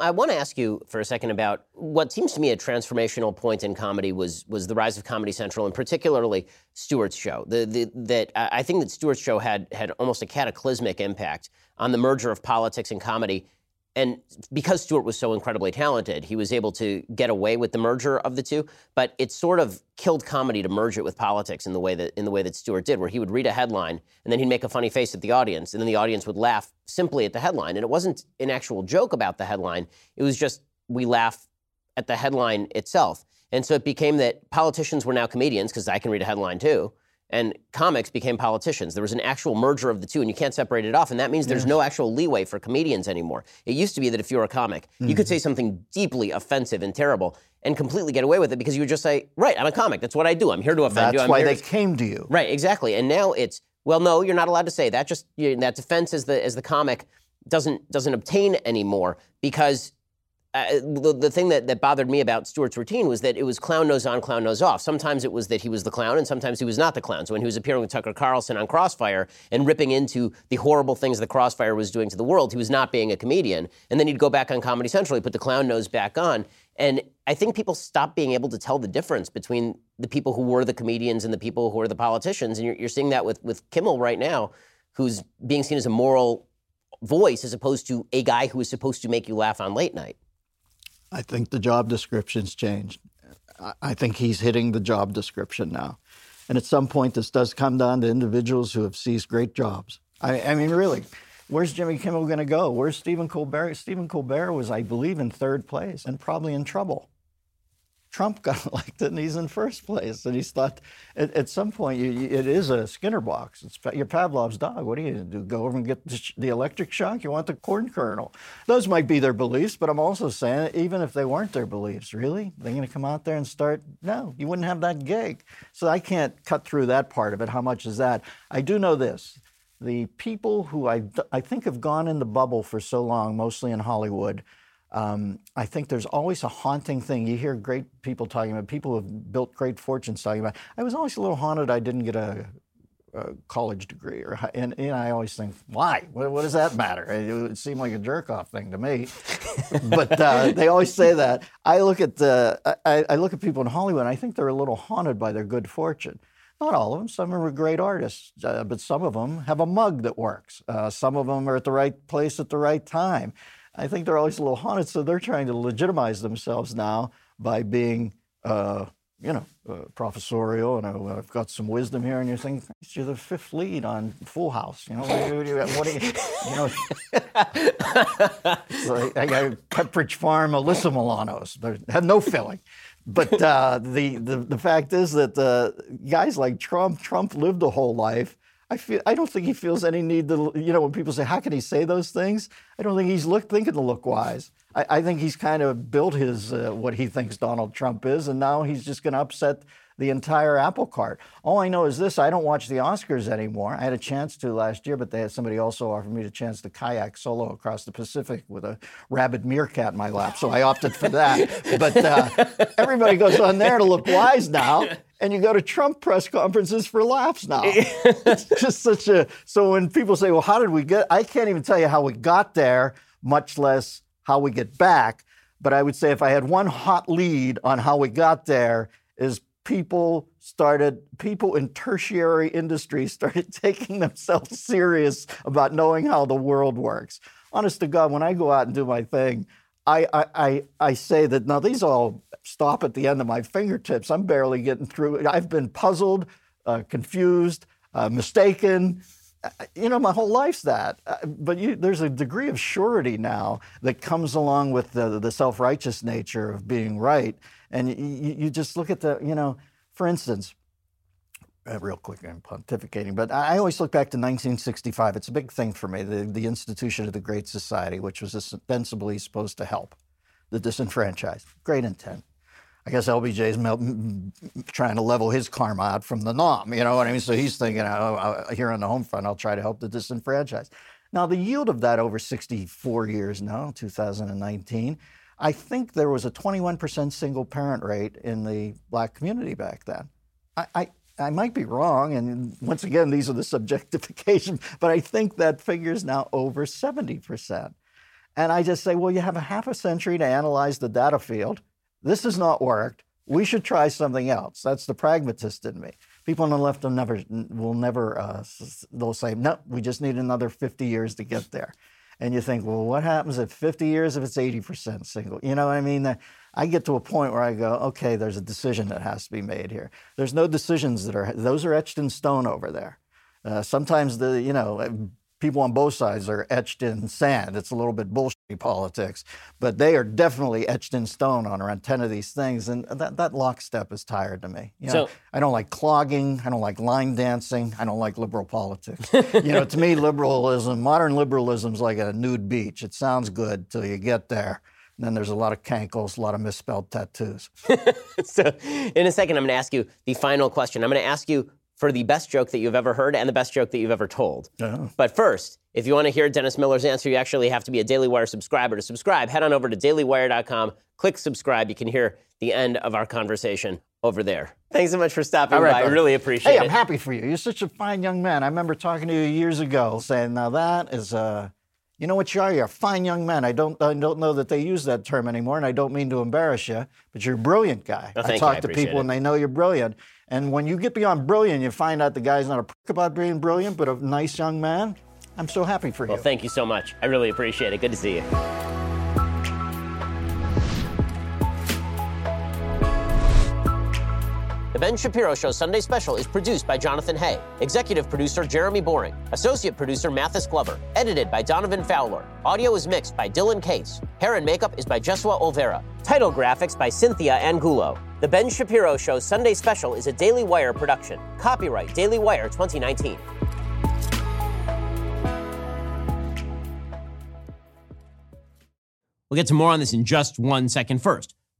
I want to ask you for a second about what seems to me a transformational point in comedy was was the rise of Comedy Central, and particularly Stewart's show. The, the, that I think that Stewart's show had had almost a cataclysmic impact on the merger of politics and comedy and because Stewart was so incredibly talented, he was able to get away with the merger of the two. But it sort of killed comedy to merge it with politics in the way that in the way that Stewart did, where he would read a headline and then he'd make a funny face at the audience, and then the audience would laugh simply at the headline. And it wasn't an actual joke about the headline; it was just we laugh at the headline itself. And so it became that politicians were now comedians because I can read a headline too and comics became politicians. There was an actual merger of the two, and you can't separate it off. And that means there's yes. no actual leeway for comedians anymore. It used to be that if you were a comic, mm-hmm. you could mm-hmm. say something deeply offensive and terrible and completely get away with it because you would just say, "Right, I'm a comic. That's what I do. I'm here to offend That's you." That's why they to... came to you. Right, exactly. And now it's, well, no, you're not allowed to say that. Just you know, that defense as the as the comic doesn't doesn't obtain anymore because uh, the, the thing that, that bothered me about Stewart's routine was that it was clown nose on, clown nose off. Sometimes it was that he was the clown, and sometimes he was not the clown. So when he was appearing with Tucker Carlson on Crossfire and ripping into the horrible things the Crossfire was doing to the world, he was not being a comedian. And then he'd go back on Comedy Central, he'd put the clown nose back on. And I think people stopped being able to tell the difference between the people who were the comedians and the people who were the politicians. And you're, you're seeing that with, with Kimmel right now, who's being seen as a moral voice as opposed to a guy who is supposed to make you laugh on late night. I think the job description's changed. I think he's hitting the job description now. And at some point, this does come down to individuals who have seized great jobs. I, I mean, really, where's Jimmy Kimmel going to go? Where's Stephen Colbert? Stephen Colbert was, I believe, in third place and probably in trouble. Trump got elected and he's in first place. And he's thought at, at some point you, you, it is a Skinner box. It's your Pavlov's dog. What do you do? Go over and get the, the, electric shock? You want the corn kernel? Those might be their beliefs, but I'm also saying even if they weren't their beliefs, really, they're going to come out there and start. No, you wouldn't have that gig. So I can't cut through that part of it. How much is that? I do know this. The people who I, I think have gone in the bubble for so long, mostly in Hollywood, um, I think there's always a haunting thing. You hear great people talking about people who have built great fortunes talking about. I was always a little haunted. I didn't get a, a college degree, or and, and, I always think, why? What, what, does that matter? It would seem like a jerk off thing to me. but uh, they always say that. I look at the I, I look at people in Hollywood. and I think they're a little haunted by their good fortune. Not all of them. Some of them are great artists, uh, but some of them have a mug that works. Uh, some of them are at the right place at the right time. I think they're always a little haunted, so they're trying to legitimize themselves now by being, uh, you know, uh, professorial. And uh, I've got some wisdom here, and you're thinking you're the fifth lead on Full House. You know, what do you, you know? so I got Pepperidge Farm, Alyssa Milano's. They have no filling. But uh, the, the the fact is that uh, guys like Trump, Trump lived a whole life. I feel I don't think he feels any need to. You know, when people say, "How can he say those things?" I don't think he's look, thinking to look wise. I, I think he's kind of built his uh, what he thinks Donald Trump is, and now he's just going to upset the entire apple cart. All I know is this I don't watch the Oscars anymore. I had a chance to last year, but they had somebody also offered me the chance to kayak solo across the Pacific with a rabid meerkat in my lap. So I opted for that. but uh, everybody goes on there to look wise now. And you go to Trump press conferences for laughs now. it's just such a. So when people say, well, how did we get? I can't even tell you how we got there, much less how we get back. But I would say if I had one hot lead on how we got there, is people started, people in tertiary industries started taking themselves serious about knowing how the world works. Honest to God, when I go out and do my thing, I, I, I, I say that now these all stop at the end of my fingertips. I'm barely getting through. I've been puzzled, uh, confused, uh, mistaken. Uh, you know, my whole life's that. Uh, but you, there's a degree of surety now that comes along with the, the self righteous nature of being right and you, you just look at the, you know, for instance, uh, real quick, I'm pontificating, but I always look back to 1965. It's a big thing for me, the, the institution of the Great Society, which was ostensibly supposed to help the disenfranchised. Great intent. I guess LBJ is trying to level his karma out from the Nam, you know what I mean? So he's thinking, oh, here on the home front, I'll try to help the disenfranchised. Now, the yield of that over 64 years now, 2019, I think there was a 21% single parent rate in the black community back then. I, I, I might be wrong, and once again, these are the subjectification, but I think that figure is now over 70%. And I just say, well, you have a half a century to analyze the data field. This has not worked. We should try something else. That's the pragmatist in me. People on the left will never, will never, uh, they'll say, no, we just need another 50 years to get there and you think, well, what happens at 50 years if it's 80% single? You know what I mean? I get to a point where I go, okay, there's a decision that has to be made here. There's no decisions that are, those are etched in stone over there. Uh, sometimes the, you know, people on both sides are etched in sand. It's a little bit bullshit politics, but they are definitely etched in stone on around 10 of these things. And that, that lockstep is tired to me. You know, so, I don't like clogging. I don't like line dancing. I don't like liberal politics. you know, to me, liberalism, modern liberalism is like a nude beach. It sounds good till you get there. And then there's a lot of cankles, a lot of misspelled tattoos. so, in a second, I'm going to ask you the final question. I'm going to ask you for the best joke that you've ever heard and the best joke that you've ever told. Uh-huh. But first, if you want to hear Dennis Miller's answer, you actually have to be a Daily Wire subscriber. To subscribe, head on over to dailywire.com, click subscribe. You can hear the end of our conversation over there. Thanks so much for stopping right, by. I really appreciate hey, it. Hey, I'm happy for you. You're such a fine young man. I remember talking to you years ago saying, now that is a. Uh, you know what you are? You're a fine young man. I don't, I don't know that they use that term anymore, and I don't mean to embarrass you, but you're a brilliant guy. Oh, I talk I to people it. and they know you're brilliant. And when you get beyond brilliant, you find out the guy's not a prick about being brilliant, but a nice young man. I'm so happy for you. Well, thank you so much. I really appreciate it. Good to see you. The Ben Shapiro Show Sunday Special is produced by Jonathan Hay, executive producer Jeremy Boring, associate producer Mathis Glover, edited by Donovan Fowler. Audio is mixed by Dylan Case. Hair and makeup is by Jesua Olvera. Title graphics by Cynthia Angulo. The Ben Shapiro Show Sunday Special is a Daily Wire production. Copyright Daily Wire 2019. We'll get to more on this in just one second. First,